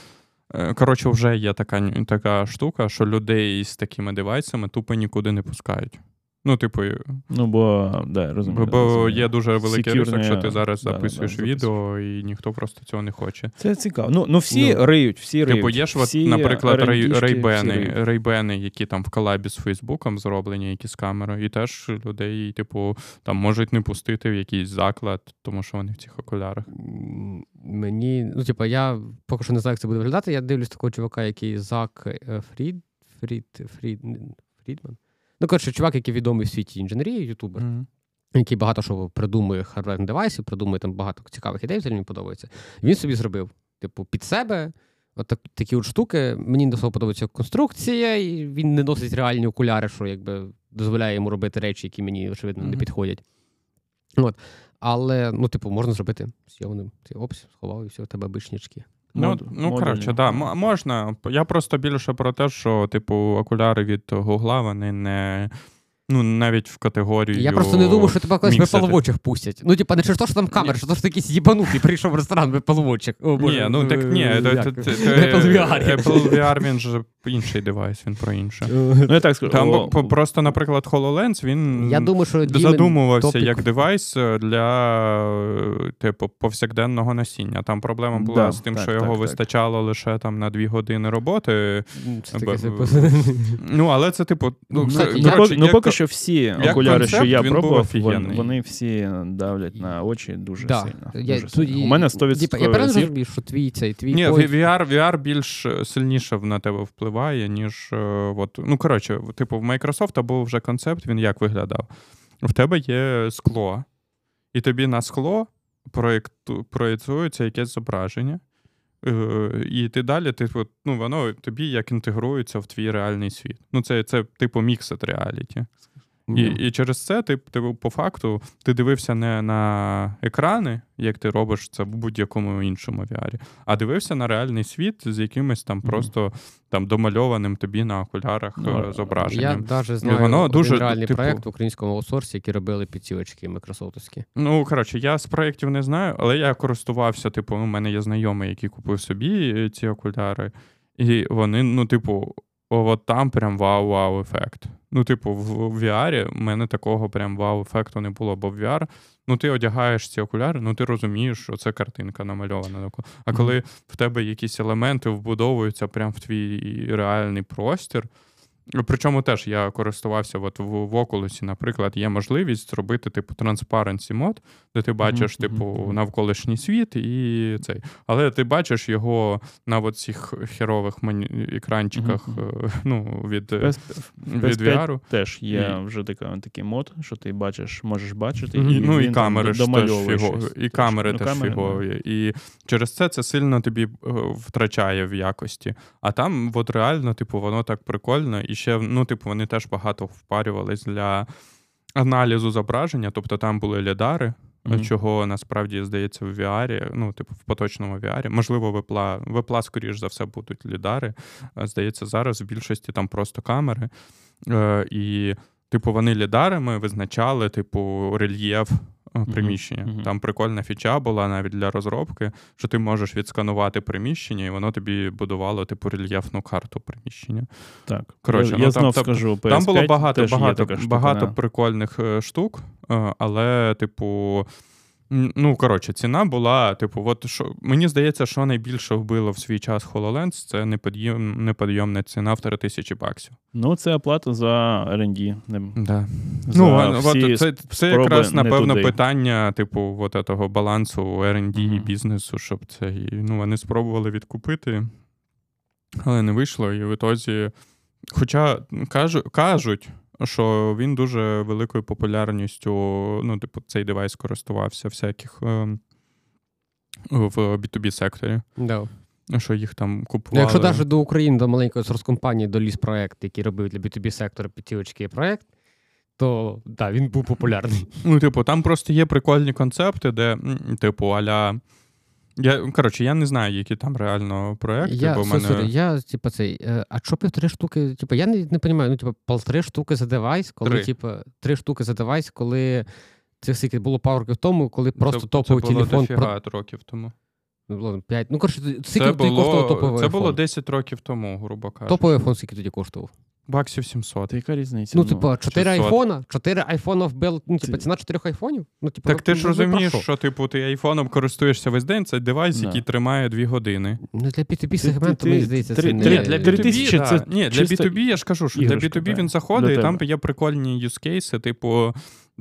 е, Коротше, вже є така, така штука, що людей з такими девайсами тупо нікуди не пускають. Ну, типу, Ну, бо, да, розумію. бо розумію. є дуже великий ризик, що ти зараз да, да, записуєш да, відео, і ніхто просто цього не хоче. Це цікаво. Ну, ну всі Ну, риють, всі риють. Типу, є ж, от, Всі наприклад, рейбени, рейбени, які там в колабі з Фейсбуком зроблені, які з камерою, і теж людей, типу, там можуть не пустити в якийсь заклад, тому що вони в цих окулярах. мені, ну, типа, я поки що не знаю, як це буде виглядати. Я дивлюсь такого чувака, який Зак е, Фрід, Фрід, Фрід, Фрідман. Ну, коротше, чувак, який відомий в світі інженерії, ютубер, який багато що придумує хардверних девайсів, придумує там багато цікавих ідей, взагалі мені подобається. Він собі зробив, типу, під себе. От так, такі от штуки. Мені до слова подобається конструкція, і він не носить реальні окуляри, що якби дозволяє йому робити речі, які мені, очевидно, не підходять. От. Але, ну, типу, можна зробити зйомним. Ти опс, сховав і все, у тебе обичні очки. Ну, Мод- ну коротше, да, можна. Я просто більше про те, що, типу, окуляри від Гугла, вони не. Ну, навіть в категорію. Я просто не думав, що тебе колись міксити. випаловочих пустять. Ну, типа, не через те, що там камера, що то, що ти якийсь їбанутий прийшов в ресторан випаловочих. Ні, ну так ні, е, це- як? це- це- Apple VR. Apple VR, він же інший девайс, він про інше. Ну, я так скажу. Там просто, наприклад, HoloLens, він Я думаю, що задумувався як девайс для е, типу повсякденного носіння. Там проблема була з тим, що його вистачало лише там на дві години роботи. Це Б- таке б- себе- Ну, але це, типу, ну, Ну, ну, як- поки що всі окуляри, що я він був пробував, офігенний. вони, вони всі давлять на очі дуже Да. сильно. Я, дуже тут, сильно. і- У мене 100% Діпа, Я правильно розумію, що твій цей твій Ні, point- VR, VR більш сильніше на тебе впливає, ніж. е, От, ну, коротше, типу, в Microsoft був вже концепт, він як виглядав. В тебе є скло, і тобі на скло проєкту, проєцюється якесь зображення. Е, І ти далі, типу, ну, воно тобі як інтегрується в твій реальний світ. Ну, це, це типу міксед реаліті. І, і через це ти, ти по факту ти дивився не на екрани, як ти робиш це в будь-якому іншому VR, а дивився на реальний світ з якимось там просто там домальованим тобі на окулярах Ну, е, Я навіть знаю воно один дуже, реальний типу- проєкт в українському аутсорсі, які робили під ці очки мікрософтовські. Ну, коротше, я з проєктів не знаю, але я користувався, типу, у мене є знайомий, який купив собі е, ці окуляри, і вони, ну, типу, от там прям вау-вау ефект. Ну, типу, в, VR в мене такого прям wow-ефекту не було, бо в VR, ну, ти одягаєш ці окуляри, ну ти розумієш, що це картинка намальована. А коли в тебе якісь елементи вбудовуються прям в твій реальний простір. Причому теж я користувався от в, в Oculus, наприклад, є можливість зробити типу transparency mode, де ти бачиш, Мгм, типу, навколишній світ і цей. Але ти бачиш його на от цих херових мані- екранчиках е, ну, від, е, PS від PS5 VR. теж є І- вже така, такий mode, що ти бачиш, можеш бачити. Мгм. І Ну, і камери ж теж фігові, щось. і камери Ну, теж камери, фігові. І через це це сильно тобі е, втрачає в якості. А там, от реально, типу, воно так прикольно. І ще, ну, типу, вони теж багато впарювались для аналізу зображення. Тобто там були лідари, Мгм. чого насправді здається в VR, ну, типу, в поточному VR. Можливо, випла, випла, скоріш за все, будуть лідари. Здається, зараз в більшості там просто камери. Е, і, типу, вони лідарами визначали, типу, рельєф е, приміщення. мгм. Там прикольна фіча була навіть для розробки, що ти можеш відсканувати приміщення, і воно тобі будувало, типу, рельєфну карту приміщення. Так. Коротше, я, ну, я там- знов там- скажу, PS5 Там було багато, багато, штука, багато да. прикольних е, штук, е, але, типу. Ну, коротше, ціна була, типу, от що мені здається, що найбільше вбило в свій час HoloLens, це неподйом, неподйомна ціна в 3000 баксів. Ну, це оплата за R&D. Да. за Ну, всі от, це, це якраз, напевно, туди. питання, типу, от этого балансу R&D і Мгм. бізнесу, щоб це. Ну, вони спробували відкупити, але не вийшло. І в ітозі, хоча кажу, кажуть, що він дуже великою популярністю, ну, типу, цей девайс користувався всяких ем, в B2B секторі, Да. що їх там Ну, купували. якщо навіть до України, до маленької компанії доліз проект, який робив для B2B сектора п'ятілочки проект, то да, він був популярний. Ну, типу, там просто є прикольні концепти, де, типу, аля. Я, Коротше, я не знаю, які там реально проекти. Я, бо мене... sorry, я, типу, цей, е, а що півтори штуки? Типу, я не, не розумію, ну, типу, полтори штуки за девайс, коли, Три. типу, три штуки за девайс, коли це скільки було пару років тому, коли просто це, топовий це було телефон. дофіга років тому. Ну, було 5. Ну, коротше, скільки Це тоді коштував топовий це iPhone? було 10 років тому, грубо кажучи. Топовий айфон скільки тоді коштував? Баксів 700. Яка різниця? Ну, типу, 4 600. айфона, 4 айфона в бел, ну, типу, ціна 4 айфонів? Ну, типу, Так ти ж ну, розумієш, що? типу ти айфоном користуєшся весь день, це девайс, Да. який тримає 2 години. Ну, для B2B сегменту, мені здається, це не... Ні, для три B2B, тисячі це Ні, для чисто B2B я ж кажу, що іграшка, для B2B так, він заходить, для і там тебе. є прикольні юзкейси, типу,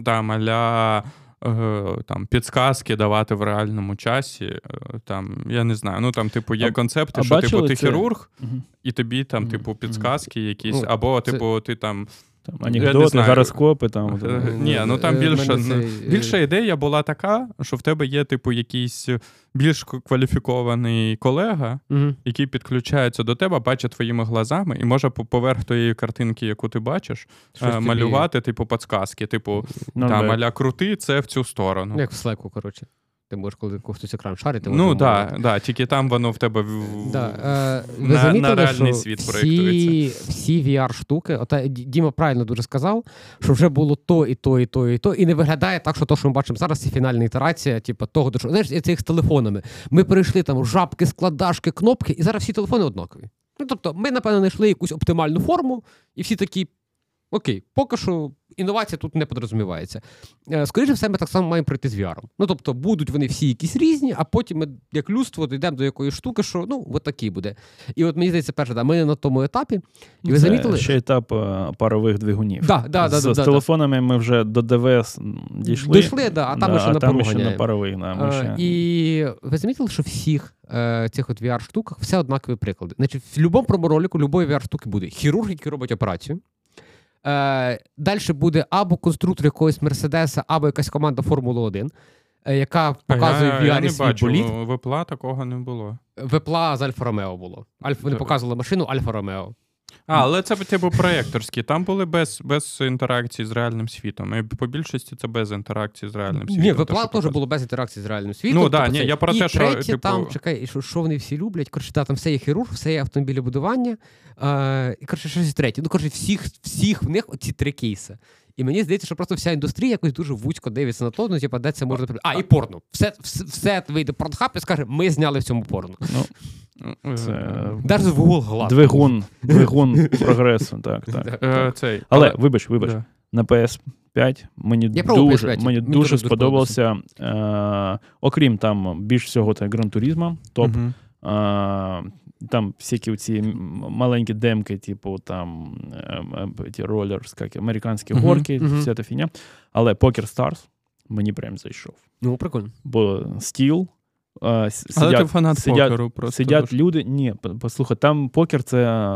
там аля. Е, Там підсказки давати в реальному часі. е, Там я не знаю. Ну там, типу, є А- концепти, а що типу ти це? хірург, угу. і тобі там, типу, підсказки якісь, Ну, або, це- типу, ти там Там анекдоти, гороскопи, там. Ні, ну там Е, більше, ну, цей, е, більша ідея була така, що в тебе є, типу, якийсь більш кваліфікований колега, який підключається до тебе, бачить твоїми глазами, і може поверх тієї картинки, яку ти бачиш, е, тобі- малювати, типу, подсказки. Типу, ну, там аля крути, це в цю сторону. Ну, як в Slack, коротше. Ти можеш, коли хтось екран шарить, ти Ну так, да, тільки там воно в тебе в- Да, е, ви на- на реальний що світ всі, проєктується. всі VR-штуки, ота Діма правильно дуже сказав, що вже було то, і то, і то, і то, і не виглядає так, що то, що ми бачимо зараз, це фінальна ітерація, типу, того, до що. Знаєш, це як з телефонами. Ми перейшли там жабки, складашки, кнопки, і зараз всі телефони однакові. Ну, тобто, ми, напевно, знайшли якусь оптимальну форму, і всі такі. Окей, поки що інновація тут не подрозумівається. Е, Скоріше все, ми так само маємо пройти з VR. Ну тобто, будуть вони всі якісь різні, а потім ми, як людство, дійдемо до якоїсь штуки, що ну, от такі буде. І от мені здається, перше, да, ми на тому етапі. І ви Це замітили? ще етап е, парових двигунів. Да, да, да, з, да, з да, телефонами ми вже до ДВС дійшли. Дійшли, да, а там да, ще а на там ще на парових. Да, ми Е, ще... І ви замітили, що всіх цих от VR-штуках все однакові приклади. Значить, в будь-якому проморолику любої VR-штуки буде хірург, який робить операцію. Е, Далі буде або конструктор якогось Мерседеса, або якась команда Формули 1, е, яка показує А в я, я VR свій бачу, боліт. випла такого не було. Вепла з Альфа Ромео було. Альфа, вони показували машину Альфа Ромео. А, але це типу проєкторські. Там були без, без інтеракції з реальним світом. І по більшості це без інтеракції з реальним світом. Ні, вепла що теж показує. було без інтеракції з реальним світом. Ну, да, тобто ні, це- я про і те, що, третє, типу- там, чекай, і що, що вони всі люблять? Коротше, да, там все є хірург, все є автомобілебудування. Е, і коротше, щось третє. Ну, коротше, всіх, всіх в них оці три кейси. І мені здається, що просто вся індустрія якось дуже вузько дивиться на то, ну, типу, де це можна. А, і порно. Все, все, все вийде порнхаб і скаже, ми зняли в цьому порно. Ну, це Навіть з Google Glass. двигун, двигун прогресу. Так, *laughs* так. е, цей. Але, вибач, вибач, Да. на PS5 мені Я дуже, PS5, мені дуже сподобався, е, окрім там більш всього, це Гран Турізма, топ. Мгм. А, там всякі ці маленькі демки, типу там ем, ті ролерс, як американські Мгм, горки, мгм. вся та фігня. Але Poker Stars мені прям зайшов. Ну, прикольно. Бо стіл. А, с- Але ти фанат сидять- покеру просто. сидять люди. Ні, послухай, там покер це,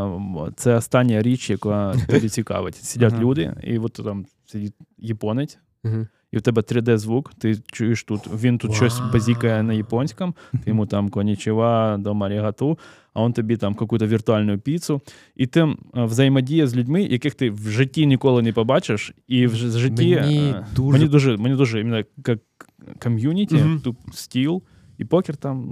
це остання річ, яка тобі цікавить. Сидять Ага. люди, і от там сидить японець, Угу. і в тебе 3D-звук, ти чуєш тут, він тут щось базікає на японському, ти йому там конічева, дома рігату, а он тобі там якусь віртуальну піцу. І ти е, взаємодія з людьми, яких ти в житті ніколи не побачиш, і в житті Мені е, дуже- мені дуже, мені дуже іменно як ком'юніті, тут стіл. І покер там.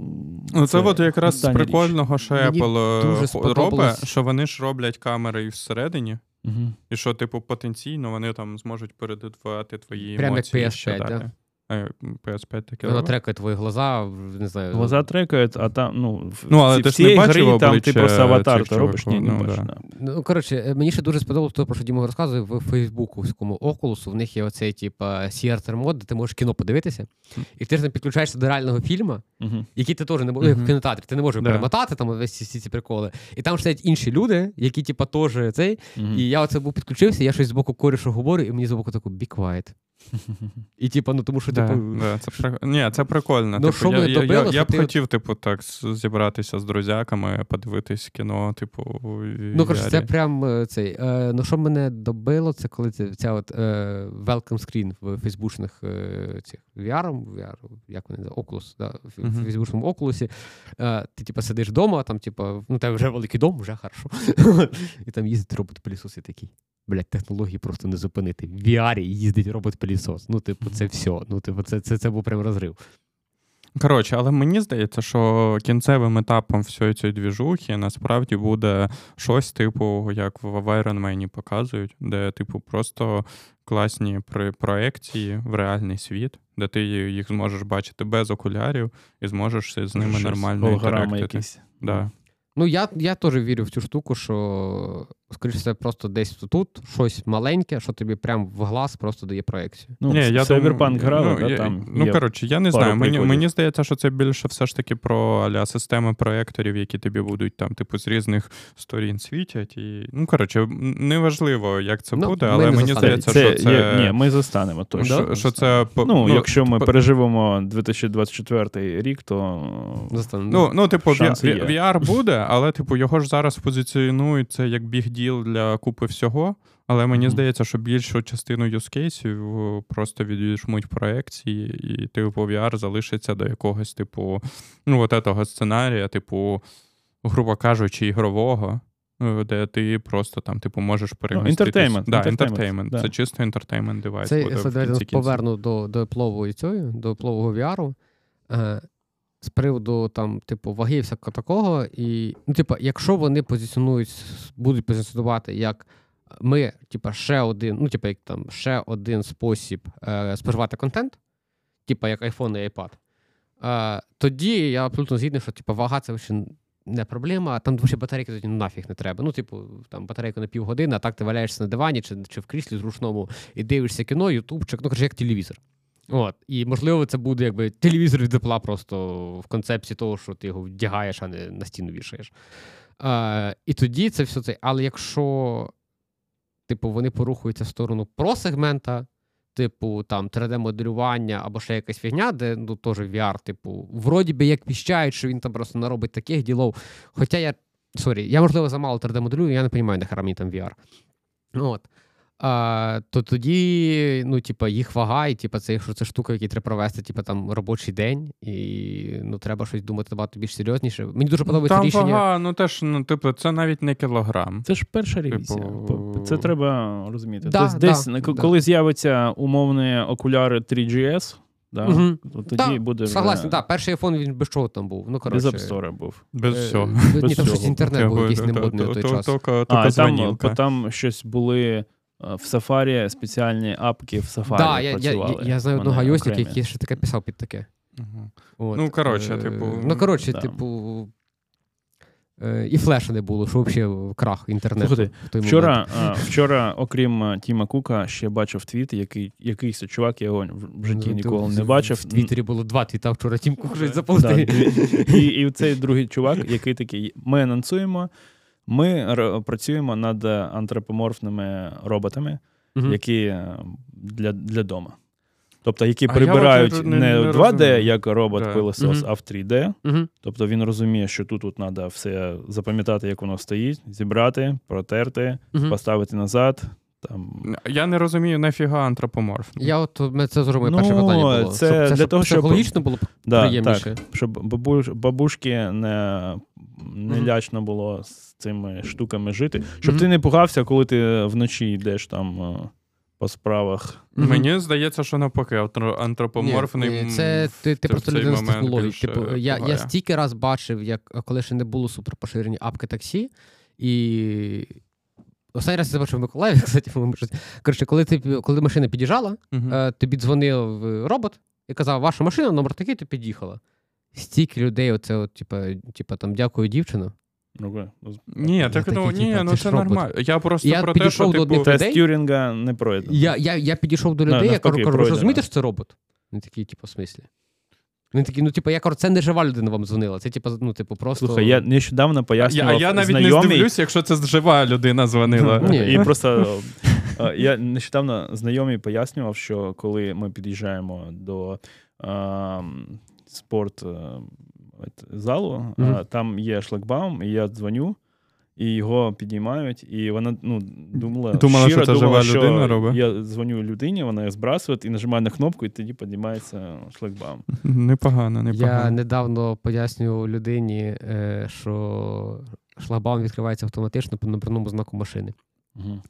Ну, це от якраз з прикольного, що Мені Apple е, робить, що вони ж роблять камери і всередині, Угу. і що, типу, потенційно вони там зможуть передавати твої Прям як. PS5, так? да? Далі. Е, PS5 таке. Вона трекає твої глаза, не знаю. Глаза трекають, а там, ну, Ну, але ці- ти ж не бачив грі, там ти просто аватар то робиш, ні, чуваків, не ну, бачиш. да. Ну, коротше, е, мені ще дуже сподобалося, то, про що Діма розказує, в Фейсбуковському Окулусу в них є оцей, типа, CRT мод, де ти можеш кіно подивитися, і ти ж там підключаєшся до реального фільму, Мгм. який ти теж не можеш, Мгм. в кінотеатрі, ти не можеш Да. перемотати там весь ці, ці, ці приколи. І там ж сидять інші люди, які, типа, теж цей. Мгм. І я оце був підключився, я щось з боку корішу говорю, і мені з боку таку be quiet. І типа, ну тому що, Да, типу. да, це прик... Ні, це прикольно. Ну, типу, я, я, я, я б ти хотів, типу, так зібратися з друзяками, подивитись кіно, типу. Ну, коротше, це прям е, цей. Е, ну, що мене добило, це коли це, ця от е, welcome screen в фейсбучних е, цих VR, VR, як вони Oculus, да, в в фейсбучному Oculus. Е, ти, типа, сидиш вдома, там, типа, ну, тебе вже великий дом, вже хорошо. *laughs* І там їздить робот пилісос і такий. Блядь, технології просто не зупинити. В VR їздить робот-пилісос. Ну, типу, це все. Ну, типу, це, це, це був прям розрив. Коротше, але мені здається, що кінцевим етапом всієї цієї двіжухи насправді буде щось, типу, як в Iron Man показують, де, типу, просто класні проекції в реальний світ, де ти їх зможеш бачити без окулярів і зможеш з ними Щось, нормально інтерактити. Да. Ну, я, я теж вірю в цю штуку, що, скоріше все, просто десь тут щось маленьке, що тобі прям в глаз просто дає проекцію. Ну, Ні, я Cyberpunk грали, ну, да, там ну є коротше, я не знаю. Мені, мені здається, що це більше все ж таки про аля системи проекторів, які тобі будуть там, типу, з різних сторін світять. І, ну, коротше, неважливо, як це Ну, буде, але мені застанемо. здається, це, що це. є, ні, ми застанемо точно. що, що це по- Ну, якщо ми по- переживемо 2024 рік, то Застане. Ну, ну, типу, Шанси V- є. VR буде, але, типу, його ж зараз позиціонують це як біг діл для купи всього. Але мені Мгм. здається, що більшу частину юзкейсів просто відвіжмуть проекції, і типу VR залишиться до якогось, типу, ну, от этого сценарія, типу, грубо кажучи, ігрового. е, Де ти просто там, типу, можеш переміститись. entertainment, Да, entertainment, entertainment. да. Це чисто entertainment девайс. Це буде в кінці поверну до, до плової цієї, до плового VR. З приводу там, типу, ваги і всякого такого. І, ну, типу, якщо вони позиціонують, будуть позиціонувати як ми, типу, ще один, ну, типу, як там ще один спосіб е, споживати контент, типу, як iPhone і iPad, е, тоді я абсолютно згідний, що типу, вага це ще не проблема, а там ще батарейки тоді нафіг не треба. Ну, типу, там батарейка на півгодини, а так ти валяєшся на дивані чи, чи в кріслі зручному і дивишся кіно, ютубчик, ну коротше, як телевізор. От. І можливо, це буде якби телевізор від Apple просто в концепції того, що ти його вдягаєш, а не на стіну вішаєш. Е, і тоді це все це. Але якщо, типу, вони порухаються в сторону про-сегмента, типу, там 3D-моделювання або ще якась фігня, де ну, теж VR, типу, вроде би як віщають, що він там просто наробить таких ділов. Хоча я. Сорі, я, можливо, замало 3D-моделюю, я не розумію, нахера мені там VR. От. А, то тоді, ну, типа, їх вага, і типа, це, якщо це штука, які треба провести, типа там робочий день, і ну, треба щось думати набагато більш серйозніше. Мені дуже подобається Там рішення. вага, ну теж, ну, типу, це навіть не кілограм. це ж перша ревізія. Типу- Це треба розуміти. Да, Тобто да, десь, да. коли з'явиться умовні окуляри 3GS, да, то тоді Так, буде вже Согласен, так, перший iPhone він без чого там був. Ну, без коротше, App Store був. Без е, всього. Ні, Без там щось інтернет був якийсь немодний той то- час. А, там, там щось були е, в Safari спеціальні апки в Safari Да, я, я, працювали. я, я знаю Вони одного iOS, який ще таке писав під таке. Мгм. От, Ну, коротше, е, типу, Ну, коротше, да. типу. е, І флеша не було, що взагалі крах інтернету. Слухайте, в той. Вчора, а, вчора, окрім Тіма Кука, ще бачив твіт, який якийсь чувак, я його в- житті Ну, ніколи в- не бачив. В Твіттері було два твіта вчора, Тім Кук щось Да, запустив. і, і цей другий чувак, який такий: ми анонсуємо, ми р- працюємо над антропоморфними роботами, Мгм. які е, для, для дома. Тобто, які А прибирають не, не- не 2D, розумію. як робот Да. пилосос, Мгм. а в 3D. Мгм. Тобто він розуміє, що тут от треба все запам'ятати, як воно стоїть, зібрати, протерти, Мгм. поставити назад. Там. Я не розумію, нафіга антропоморф. Я от мене це зробив Ну, перше питання було. це Щоб- для щоб того, щоб- психологічно було Да, приємніше. так, щоб бабуш, бабушки не, не Мгм. лячно було з цими штуками жити. Щоб Мгм. ти не пугався, коли ти вночі йдеш там е, по справах. Мгм. Мені здається, що навпаки, антропоморфний. Ні, це ти, ти в просто людина з технологій. Типу, я, я стільки раз бачив, як коли ще не було суперпоширені апки таксі, і. Останній раз я бачив в Миколаєві, *laughs* кстати, коротше, коли ти коли машина під'їжджала, е, тобі дзвонив е, робот і казав, ваша машина, номер такий, ти під'їхала. Стільки людей, оце, от, типа, типа там дякую, дівчина. Ну, ну, Ні, Я так ну такий, ні, типа, ну ти це нормально. Я просто Я про те, що до типу, Тест людей? Тюрінга не пройдено. Я, я, я підійшов до На- людей, я кажу, кажу, розумієте, що це робот? Вони такі, типу, в смислі. Він такий, ну, типу, я кажу, це не жива людина вам дзвонила. Це, типу, ну, типу, просто. Слухай, я нещодавно Я, пояснював я навіть знайомій, не здивлюсь, якщо це жива людина дзвонила. І просто я нещодавно знайомий пояснював, що коли ми під'їжджаємо до е, спорт е, от, залу, Мгм. там є шлагбаум, і я дзвоню. І його піднімають, і вона ну, думала, Думала, щиро що це думала, жива людина робить? Я дзвоню людині, вона збрасує, і нажимаю на кнопку, і тоді піднімається шлагбаум. *laughs* Непогано, непогано. Я недавно пояснював людині, е, що шлагбаум відкривається автоматично по номерному знаку машини. Угу.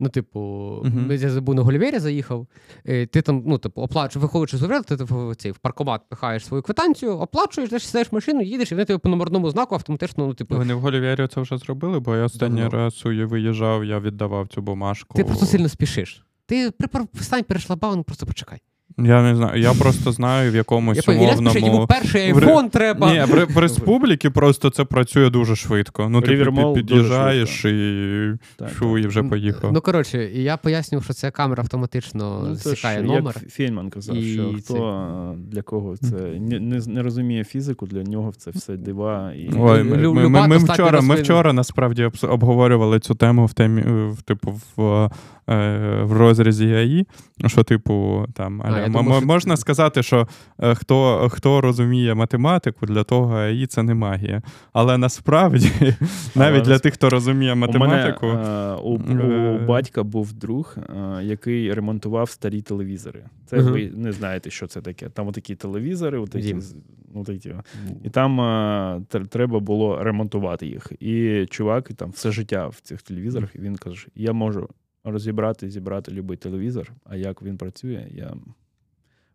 Ну, типу, uh-huh. я забув на Голівері заїхав. Ти там, ну, типу, оплачуєш, виходиш з уряду, ти типу, в цей, в паркомат пихаєш свою квитанцію, оплачуєш, десь сідаєш машину, їдеш, і вони тебе по номерному знаку автоматично, ну, типу, Вони в Голівері це вже зробили, бо я останній Давно. раз у- виїжджав, я віддавав цю бумажку. ти просто сильно спішиш. Ти припар, встань перейшла баун, просто почекай. Я не знаю. Я просто знаю в якомусь Я йому умовному. перший в айфон треба. Ні, в, ре- в республіки просто це працює дуже швидко. Ну, ти під- дуже під'їжджаєш і Так, шу, і вже поїхав. Ну, коротше, і я пояснював, що ця камера автоматично Ну, засікає номер. Як Фейнман казав, І що це- хто для кого це не, не, не розуміє фізику, для нього це все дива. І... Ой, ми, ми, ми, ми, вчора, ми вчора насправді обс- обговорювали цю тему в темі, в типу в, в розрізі AI. Що, типу, там А, я м- думав, що- можна сказати, що е, хто, хто розуміє математику, для того AI це не магія. Але насправді, *laughs* навіть для тих, хто розуміє математику. У мене е, у, Е. у батька був друг, е, який ремонтував старі телевізори. Це Мгм. ви не знаєте, що це таке. Там отакі телевізори, отакі, з- отакі. і там е, тр- треба було ремонтувати їх. І чувак там все життя в цих телевізорах, і він каже: я можу розібрати, зібрати будь-який телевізор, а як він працює, я.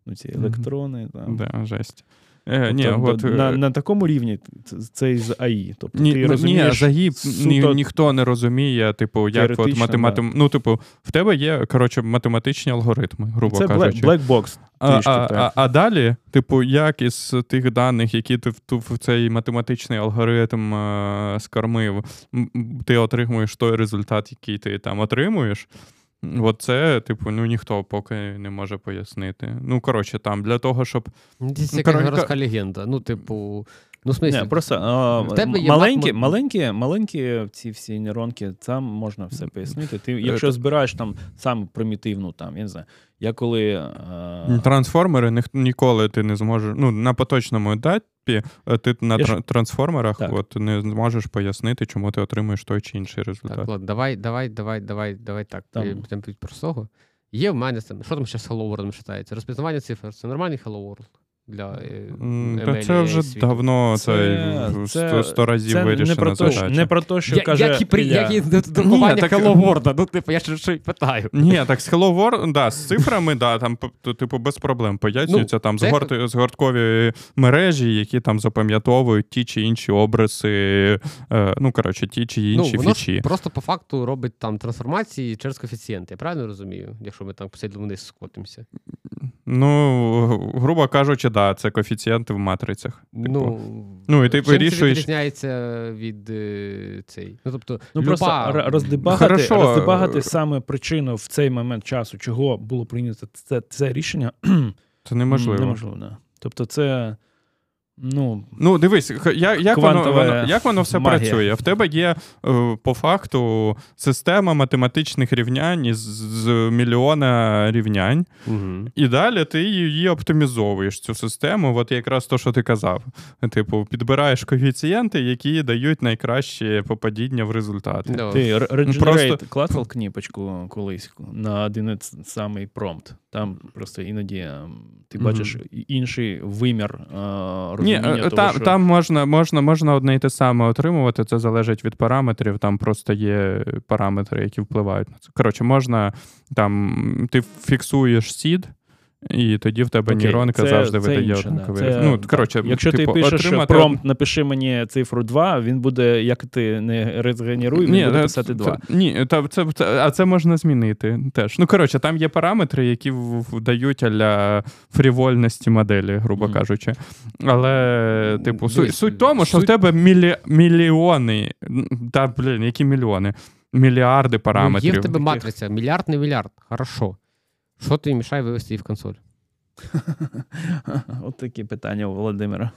Ну, ці електрони. Там. Да, жесть. Е, ні, Тобто, от, на, е, на такому рівні це, це із АІ. Тобто Ні, ти ну, розумієш, ні, ні, суто- ніхто не розуміє, типу, як от математим... Ну, типу, в тебе є, коротше, математичні алгоритми, грубо це кажучи. black, black box. А, а, а, а далі, типу, як із тих даних, які ти в, в цей математичний алгоритм е, м, ти отримуєш той результат, який ти там отримуєш. От це, типу, ну ніхто поки не може пояснити. Ну, коротше, там для того, щоб. Це Ну, якась городська легенда. Ну, типу, ну, в смислі, Не, просто а, в тебе є маленькі, матмо- маленькі, маленькі ці всі нейронки, там можна все пояснити. Ти, якщо Е, збираєш там саме примітивну, там, я не знаю, я коли. А, Трансформери ніх- ніколи ти не зможеш. Ну, на поточному етапі е, ти на ж- трансформерах Так. от, не зможеш пояснити, чому ти отримуєш той чи інший результат. Так, ладно, давай, давай, давай, давай, давай так. Там. Там від простого. Є в мене там, що там ще з Hello World читається? Розпізнавання цифр. Це нормальний Hello World для е, Та це вже світу? давно Це- це, сто, разів це не про, те, що, задача. не про те, що Я, каже. як і, при, Ілля. як і друкування так- Hello World? Ну, типу, я ще що й питаю. Ні, так з Hello World, да, з цифрами, да, там, типу, без проблем пояснюється. Ну, там це- згорт, згорткові мережі, які там запам'ятовують ті чи інші обриси, е, ну, коротше, ті чи інші ну, воно фічі. просто по факту робить там трансформації через коефіцієнти. Я правильно розумію? Якщо ми там посидимо вниз скотимося. Ну, грубо кажучи, да, це коефіцієнти в матрицях. Типу. Ну, Ну, і ти чим це вирішуєш- відрізняється від е, цей. Ну, тобто, Ну, люба... просто р- роздебагати, Хорошо. роздебагати саме причину в цей момент часу, чого було прийнято це, це рішення, Це неможливо. *clears throat* неможливо. Да. Тобто, це. Ну, Ну, дивись, х- я- як, воно, воно, як воно все магія. працює? В тебе є е, по факту система математичних рівнянь із з мільйона рівнянь, Угу. і далі ти її оптимізовуєш, цю систему, от якраз то, що ти казав. Типу, підбираєш коефіцієнти, які дають найкраще попадіння в результати. Да. Ти р- Regenerate просто- клацав кніпочку колись на один самий промпт. Там просто іноді ти бачиш і- інший вимір розуміння Ні, е, того, там, що... там можна, можна, можна одне й те саме отримувати, це залежить від параметрів. Там просто є параметри, які впливають на це. Коротше, можна там, ти фіксуєш сід, і тоді в тебе Окей, нейронка це- завжди це видає інше, да. Це- ну, коротше, Якщо типу, ти пишеш отримати промпт, напиши мені цифру 2, він буде, як ти не розгенеруй, він Ні, буде писати це- 2. Ні, та, це, це, а це можна змінити теж. Ну, коротше, там є параметри, які в- в- дають аля фрівольності моделі, грубо кажучи. Але, типу, суть, суть в тому, що в тебе мілі, мільйони, та, блін, які мільйони? Мільярди Ну, параметрів. є в тебе Таких. матриця, мільярд не мільярд. Хорошо. Що тобі мішає вивести її в консоль? *laughs* От такі питання у Володимира.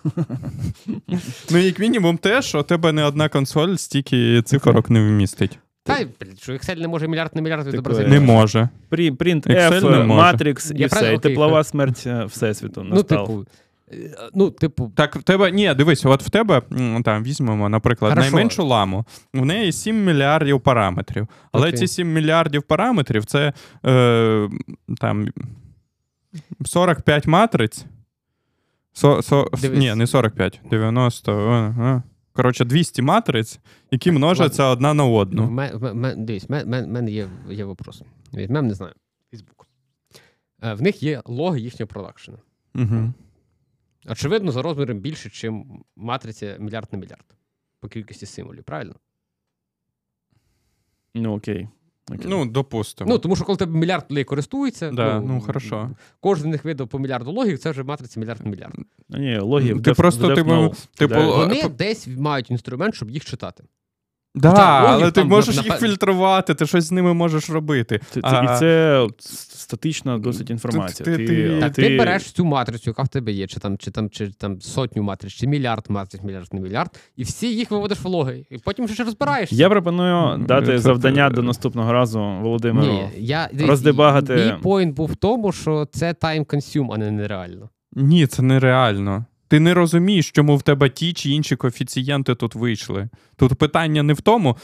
Ну, як мінімум, те, що у тебе не одна консоль стільки циферок не вмістить. Та, блін, що Excel не може мільярд не мільярд Таке- відобразити. Не може. Прі- Print F, не. Matrix і все, і теплова смерть е, Всесвіту Ну, типу, ну, типу, Так, в тебе ні, дивись, от в тебе там візьмемо, наприклад, Хорошо. найменшу ламу. В неї 7 мільярдів параметрів. Але Окей. ці 7 мільярдів параметрів це е, там 45 матриць. Со, со, ні, не 45, 90. е, е. коротше, 200 матриць, які множаться одна на Ну, одну. ме- ме- Дивись, в мене, в мене є, є вопрос. Візьмемо, не знаю, Фейсбук. Е, В них є логи їхнього продакшена. Угу. Очевидно, за розміром більше, ніж матриця мільярд на мільярд. По кількості символів, правильно? Ну, окей. окей. Ну, допустимо. Ну, тому що коли тебе мільярд людей користується, Да, ну, хорошо. кожен з них видав по мільярду логів, це вже матриця мільярд на мільярд. Ну, ні, логів. Ти def- просто, def типу, no. типу, Вони по- десь мають інструмент, щоб їх читати. Да, логів але ти там, можеш напе- їх фільтрувати, ти щось з ними можеш робити. Це, це, А- І це статична досить інформація. ти- Ти, ти- Так, ти береш цю матрицю, яка в тебе є, чи там, чи там, чи там сотню матриць, чи мільярд матриць, мільярд на мільярд, і всі їх виводиш в логи. І потім вже ж розбираєшся. Я пропоную М, дати це- завдання це- до наступного разу Володимиру. Ні, я, дивись, роздебагати- Мій поінт був в тому, що це time consume, а не нереально. Ні, це нереально. Ти не розумієш, чому в тебе ті чи інші коефіцієнти тут вийшли. Тут питання не в тому,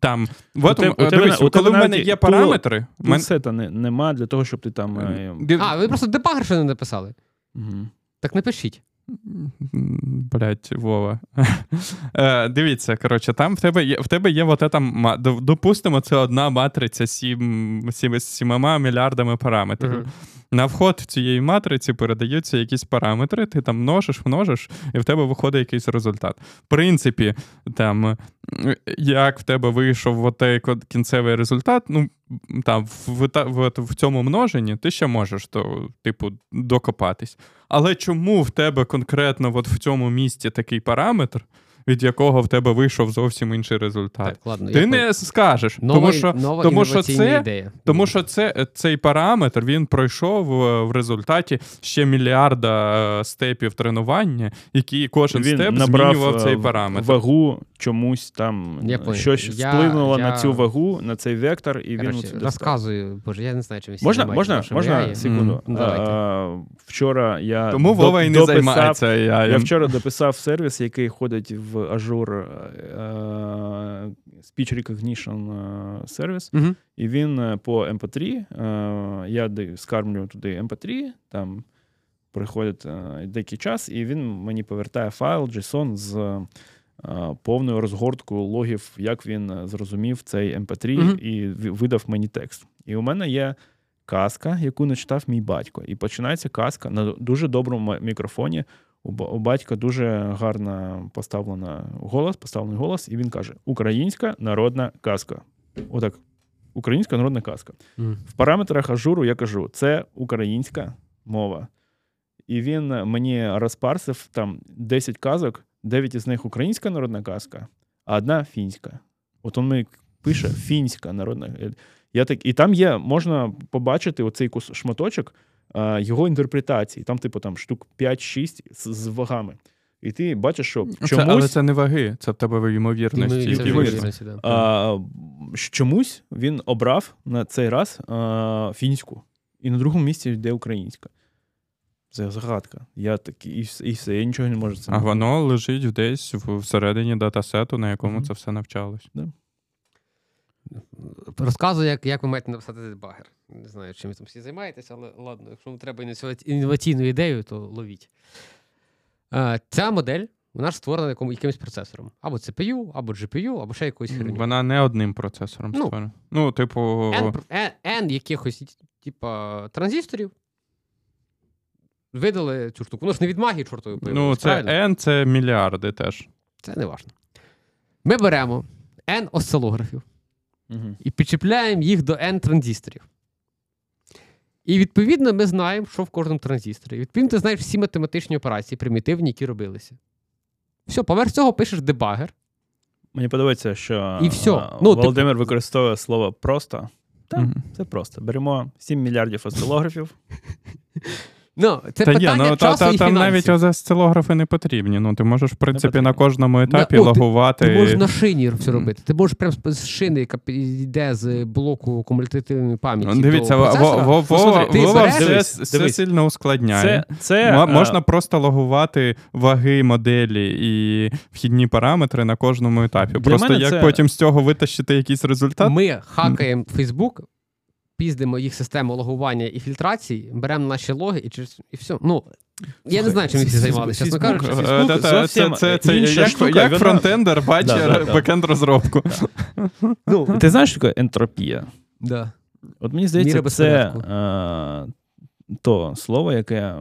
там. В У этом, тебе- у тебе дивись, у коли тебе в мене є параметри, Тут мен... сета не, нема для того, щоб ти там. е, А, ви просто дебагер ще не написали. мгм. Так напишіть. Блять, Вова. *laughs* Е, Дивіться, коротше, там в тебе є в тебе є от ета, допустимо, це одна матриця сім, сім, з сімома мільярдами параметрів. Мгм. На вход цієї матриці передаються якісь параметри, ти там множиш, множиш, і в тебе виходить якийсь результат. В принципі, там, як в тебе вийшов отей кінцевий результат, ну там в, в, в цьому множенні ти ще можеш то, типу, докопатись. Але чому в тебе конкретно от в цьому місці такий параметр, від якого в тебе вийшов зовсім інший результат? Так, ладно. Ти я не скажеш, Нова, тому що нова тому що це- ідея. тому що це, цей параметр він пройшов е, в результаті ще мільярда е, степів тренування, які кожен Він степ набрав змінював е, цей параметр. вагу чомусь там. Я е. Щось Я- вплинуло я- на цю вагу, на цей вектор, і він от став. розказую, боже, я не знаю, чим Можна, можна, можна секунду. Давайте. А, вчора я Тому до- Вова і не дописав- займається. Я, Я вчора дописав сервіс, який ходить в Azure е, Speech Recognition е, сервіс, і він е, по MP3. е, Я скармлюю туди MP3, там приходить деякий час, і він мені повертає файл JSON з повною розгорткою логів, як він зрозумів цей MP3 Мгм. і видав мені текст. І у мене є казка, яку начитав мій батько. І починається казка на дуже доброму мікрофоні. У батька дуже гарно поставлена голос, поставлений голос, і він каже: Українська народна казка. Отак. Українська народна казка. Мгм. В параметрах ажуру я кажу: це українська мова. І він мені розпарсив там 10 казок, 9 із них українська народна казка, а одна фінська. От він мені пише фінська народна. Я так, і там є, можна побачити оцей кус шматочок його інтерпретації. Там, типу, там штук 5-6 з, з вагами. І ти бачиш, що Це, чомусь, але це не ваги, це в тебе ймовірності. Це вирізається, да. а, чомусь він обрав на цей раз а, фінську, і на другому місці йде українська. Це загадка. Я такий, і, все- і все, я нічого не можу цим. А воно лежить десь в- всередині датасету, на якому Мгм. це все навчалось. Розказую, як, як ви маєте написати дебагер. Не знаю, чим ви там всі займаєтесь, але ладно, якщо вам треба інноваційну ідею, то ловіть. Е, ця модель, вона ж створена якому, якимось процесором. Або CPU, або GPU, або ще якоюсь херню. Вона не одним процесором Ну. створена. Ну, типу, N, N, N якихось, типа, транзисторів. Видали цю штуку. Воно ж не від магії чортової ну, це правильно? N, це мільярди теж. Це не важно. Ми беремо N осцилографів Угу. і підчіпляємо їх до N транзисторів. І відповідно ми знаємо, що в кожному транзисторі. Відповідно, ти знаєш всі математичні операції, примітивні, які робилися. Все, поверх цього пишеш дебагер. Мені подобається, що І все. а, Ну, Володимир Володимир використовує слово просто. Так, Мгм. це просто. Беремо 7 мільярдів осцилографів. *laughs* Ну, це Та ні, питання ну часу та, і там фінансів. навіть осцилографи не потрібні. Ну, ти можеш, в принципі, на кожному етапі Да, о, ти- логувати. Ти можеш на шині все робити. Ти можеш прямо з- шини, яка йде з блоку кумулятивної пам'яті. Ну, Дивіться, до процесора. Во- Во- Послухай, Вова ти Вова береш- все, Дивись, все дивись. сильно ускладняє. Це, це М- а, можна просто логувати ваги моделі і вхідні параметри на кожному етапі. Для просто мене як це- потім з цього витащити якийсь результат. Ми хакаємо Facebook піздимо їх систему логування і фільтрації, беремо наші логи і через і все. Ну я не знаю, чим всі займалися. Чесно кажучи, Це це- як фронтендер бачить бекенд розробку. ну, Ти знаєш, що таке ентропія? От мені здається, це то слово, яке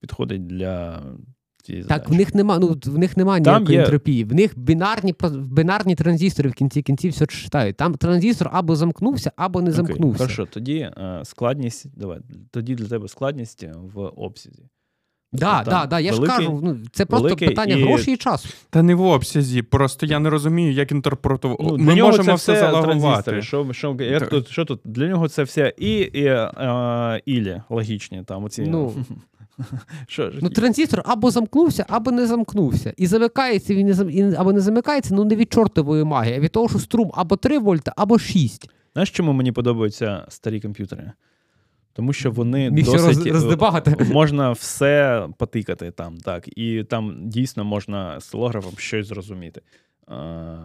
підходить для цієї Так, в них нема, ну в них немає Там ніякої є- ентропії. В них бінарні бінарні транзистори в кінці кінців все читають. Там транзистор або замкнувся, або не Окей, замкнувся. Хорошо, тоді е, складність, давай, тоді для тебе складність в обсязі. Да, Тобто да, да, я ж кажу, ну це просто великий питання і- грошей і часу. Та не в обсязі, просто я не розумію, як інтерпретувати. Ну, Ми можемо це все залагувати. Що, що, як тут, що тут? Для нього це все і, і е, ілі логічні. Там, оці, Ну. *laughs* *laughs* що ж, Ну, транзистор або замкнувся, або не замкнувся. І замикається він не зам- або не замикається, ну не від чортової магії, а від того, що струм або 3 вольта, або 6. Знаєш, чому мені подобаються старі комп'ютери? Тому що вони Міг досить роз- роздебагати. е, можна все потикати там, так. І там дійсно можна з телеграфом щось зрозуміти. А,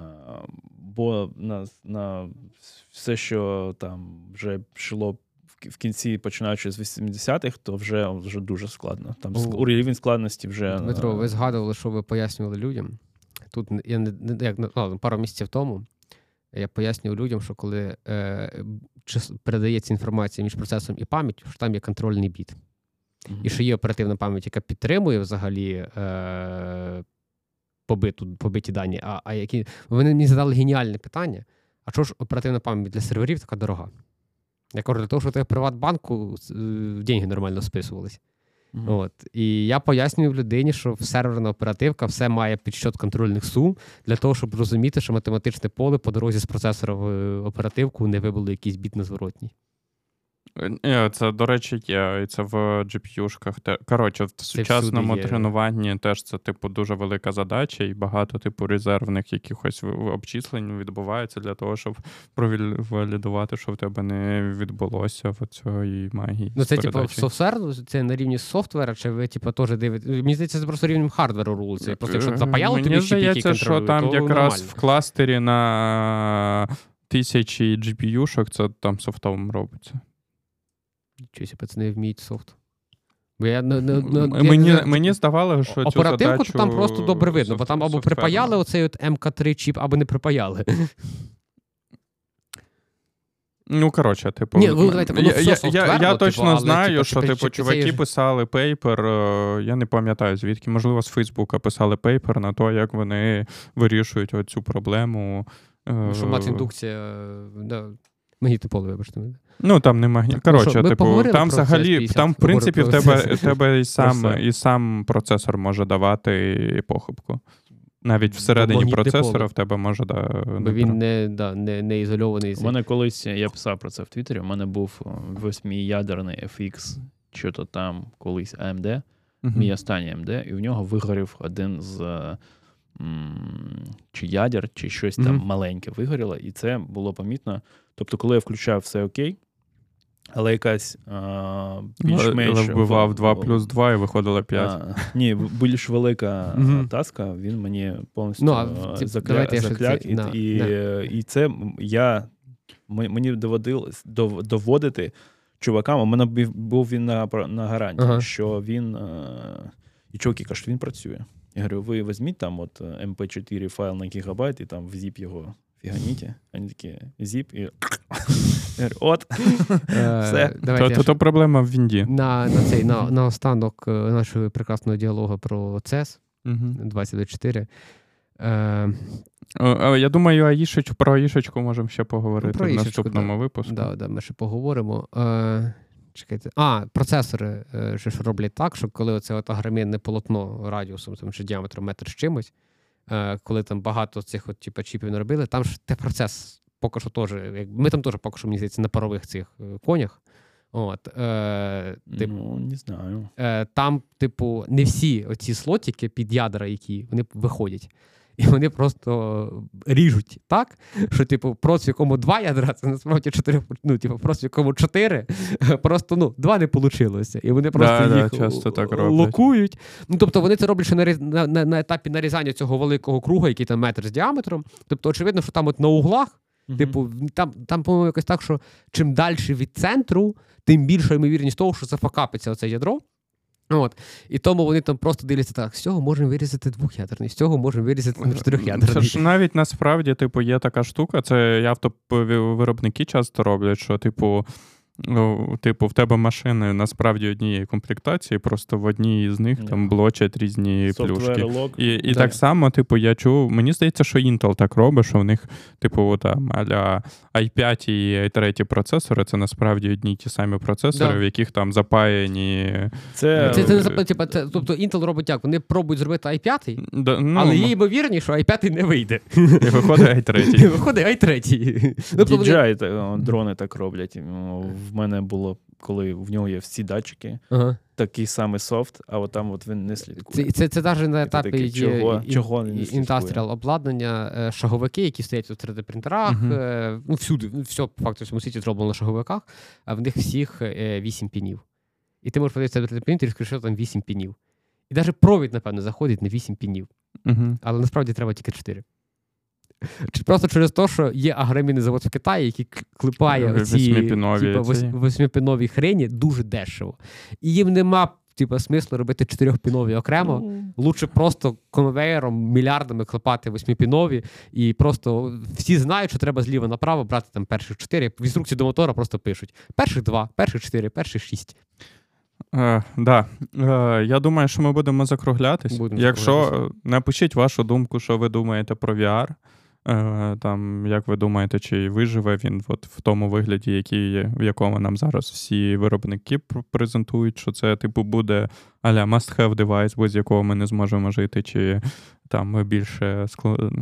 бо на, на все, що там вже йшло в кінці, починаючи з 80-х, то вже, вже дуже складно. Там О. рівень складності вже. Дмитро, е, ви згадували, що ви пояснювали людям. Тут я не, як ну, пару місяців тому я пояснював людям, що коли е, час- передається інформація між процесом і пам'яттю, що там є контрольний біт. мгм. І що є оперативна пам'ять, яка підтримує взагалі е, побиту, побиті дані. А, а які вони мені задали геніальне питання: а чого ж оперативна пам'ять для серверів така дорога? Я кажу, для того, що ти в Приватбанку е, деньги нормально списувались. Мгм. От. І я пояснюю людині, що серверна оперативка все має підсчет контрольних сум для того, щоб розуміти, що математичне поле по дорозі з процесора в е, оперативку не вибило якийсь біт незворотній. Е, Це, до речі, є, і це в GPU-шках. Коротше, в сучасному є. тренуванні теж це, типу, дуже велика задача, і багато, типу, резервних якихось обчислень відбувається для того, щоб провалідувати, що в тебе не відбулося в цієї магії. Ну, це типу софтвер, ну, це на рівні software а, чи ви типу, теж дивитесь. Мені здається, це просто рівнем hardware у рулиться. Просто якщо Е, тобі чіп, здається, що там якраз нормально. в кластері на тисячі GPU -шок це там soft ом робиться. Чогось пацани вміють soft. Бо я, не- не- не- М- я мені, здавалося, що цю Оперативку задачу то там просто добре видно, бо там або припаяли оцей от MK3 чіп, або не припаяли. Ну, коротше, типу, Ні, ви давайте, воно я, все я, я, типу, точно але, знаю, типу, що типу, це чуваки писали пейпер, е, я не пам'ятаю звідки, можливо, з Фейсбука писали пейпер на те, як вони вирішують оцю проблему. е, Що мат-індукція, е, да, магнітне поле, вибачте. Ну там немає. Ну Коротше, що, ми типу, там взагалі, CS50, там, в принципі, в тебе, в тебе і сам, і сам процесор може давати похибку. Навіть всередині процесора в тебе може да, Бо він не, да, не, не ізольований. У мене колись, я писав про це в Твіттері, у мене був о, восьмиядерний FX, що то там колись AMD, Мгм. мій останній AMD, і в нього вигорів один з е, чи ядер, чи щось там маленьке вигоріло, і це було помітно. Тобто, коли я включав все окей, але якась а, більш-менш Але вбивав 2 плюс 2 і виходило 5. А, ні, більш велика task а, він мені повністю Ну, тип, закля... закляк, це- і, да, і, да. і це я мені доводилось дов- доводити чувакам. У мене був він на, на гарантії, Ага. що він. а, І чуваки кажуть, він працює. Я говорю, ви візьміть там от MP4 файл на гігабайт і там в zip його фіганіті. Вони такі zip і. От. *laughs* Все. Е, То, то, проблема в Вінді. на, на, цей, на, на останок е, нашого прекрасного діалогу про CES Угу. 2024. Е, Я думаю, Аїшич, про Аїшечку можемо ще поговорити про в наступному да. випуску. да, да, ми ще поговоримо. Е, чекайте. А, процесори е, що ж роблять так, що коли оце от полотно радіусом там, чи діаметром метр з чимось, е, коли там багато цих от, типу, чіпів не робили, там ж те процес поки що теж. Ми там теж поки що, мені здається, на парових цих е, конях. От, е, типу, Ну, не знаю. е, там, типу, не всі оці слотики під ядра, які вони виходять. *laughs* І вони просто ріжуть так, що, типу, прос, в якому два ядра, це насправді чотири, ну, типу, прос, в якому чотири, *laughs* просто ну, два не вийшло. І вони просто Да, да, їх часто так локують. Ну, тобто вони це роблять ще на, на, на, на етапі нарізання цього великого круга, який там метр з діаметром. Тобто, очевидно, що там от на углах Мгм. Типу, там, там, по-моєму, якось так, що чим далі від центру, тим більша ймовірність того, що зафакапиться оце ядро. От. І тому вони там просто дивляться так: з цього можемо вирізати двох'ядерний, з цього можемо вирізати Це чотирьох'ядерний. ж навіть насправді, типу, є така штука, це автовиробники часто роблять, що, типу, ну, типу, в тебе машини насправді однієї комплектації, просто в одній з них там блочать різні плюшки. Software. І, і так само, типу, я чув, мені здається, що Intel так робить, що в них, типу, там аля i5 і i3 процесори це насправді одні й ті самі процесори, Да. в яких там запаяні. Це, Це, це не Е, зап- це, тобто Intel робить як? Вони пробують зробити i5, Да, ну, але є ймовірність, що i5 не вийде. і виходить i3. *laughs* Виходить i3. *laughs* Тобто вони- DJI дрони так роблять. В мене було, коли в нього є всі датчики, Ага. такий самий софт, а от там от він не слідкує. Це, це, це навіть на етапі такий, чого- ін- чого не індастріал обладнання, е, шаговики, які стоять у 3D-принтерах, Мгм. е, ну всюди, ну, все по факту в всьому світі зроблено на шаговиках, а в них всіх 8 пінів. І ти можеш подивитися на 3D-принтер і скажеш, що там 8 пінів. І навіть провід, напевно, заходить на 8 пінів. Угу. Але насправді треба тільки 4. Чи просто через те, що є агромінний завод в Китаї, який клепає ці восьмипінові типа, ці. восьмипінові хрені дуже дешево. І їм нема типа, смислу робити чотирьохпінові окремо. Ну, Лучше просто конвейером мільярдами клепати восьмипінові, і просто всі знають, що треба зліва направо брати там перших чотири. В інструкції до мотора просто пишуть: перших два, перших чотири, перших шість. Е, да. Е, я думаю, що ми будемо закруглятись. Будемо Якщо закруглятись. е, напишіть вашу думку, що ви думаєте про VR. Е, там, як ви думаєте, чи виживе він от в тому вигляді, який, в якому нам зараз всі виробники презентують, що це, типу, буде аля must-have девайс, без якого ми не зможемо жити, чи там ви більше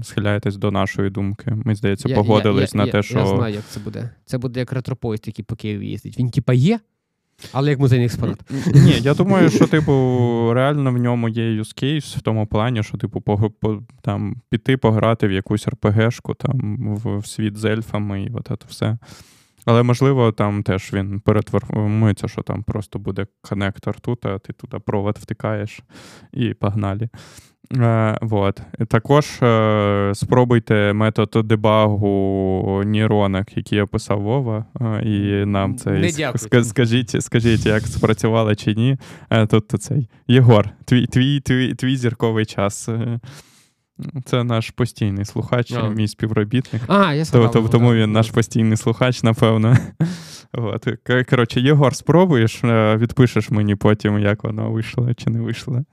схиляєтесь до нашої думки. Ми, здається, Я- погодились я, на я, те, я, що. Я знаю, як це буде. Це буде як ретропоїзд, який по Києві їздить. Він типа є, але як музейний експонат. Ні, я думаю, що, типу, реально в ньому є case в тому плані, що, типу, по, по, там, піти пограти в якусь РПГшку там, в, в світ з ельфами і от це все. Але, можливо, там теж він перетвормується, що там просто буде коннектор тут, а ти туди провод втикаєш і погнали. Е, вот. Також е, спробуйте метод дебагу нейронок, який описав Вова, е, і нам це Не ск- дякую. скажіть, скажіть, як спрацювало чи ні. Е, тут цей Єгор, твій, твій, твій, твій зірковий час. Це наш постійний слухач, А. мій співробітник. А, я То, згадав. тому да. він наш постійний слухач, напевно. *laughs* От. Коротше, Єгор, спробуєш, відпишеш мені потім, як воно вийшло чи не вийшло.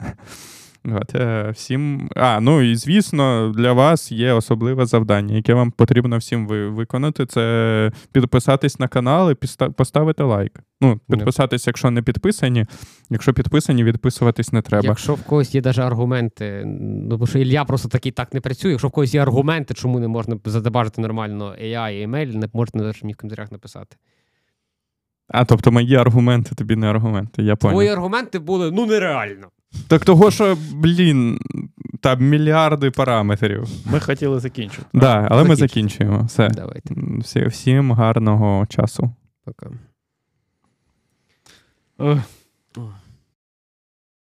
От, е, всім... А, ну і звісно, для вас є особливе завдання, яке вам потрібно всім ви- виконати. Це підписатись на канал і поставити лайк. Ну, підписатись, якщо не підписані. Якщо підписані, відписуватись не треба. Якщо в когось є навіть аргументи, ну бо що Ілля просто такий так не працює. Якщо в когось є аргументи, чому не можна задебажити нормально AI і email, не можна навіть мені в коментарях написати. А, тобто мої аргументи тобі не аргументи, я понял. Твої аргументи були ну нереально. Так того, що, блін, там мільярди параметрів. Ми хотіли закінчити. Да, але ми закінчуємо. Все. Давайте. Всі, всім гарного часу. Пока. Ох, Ох.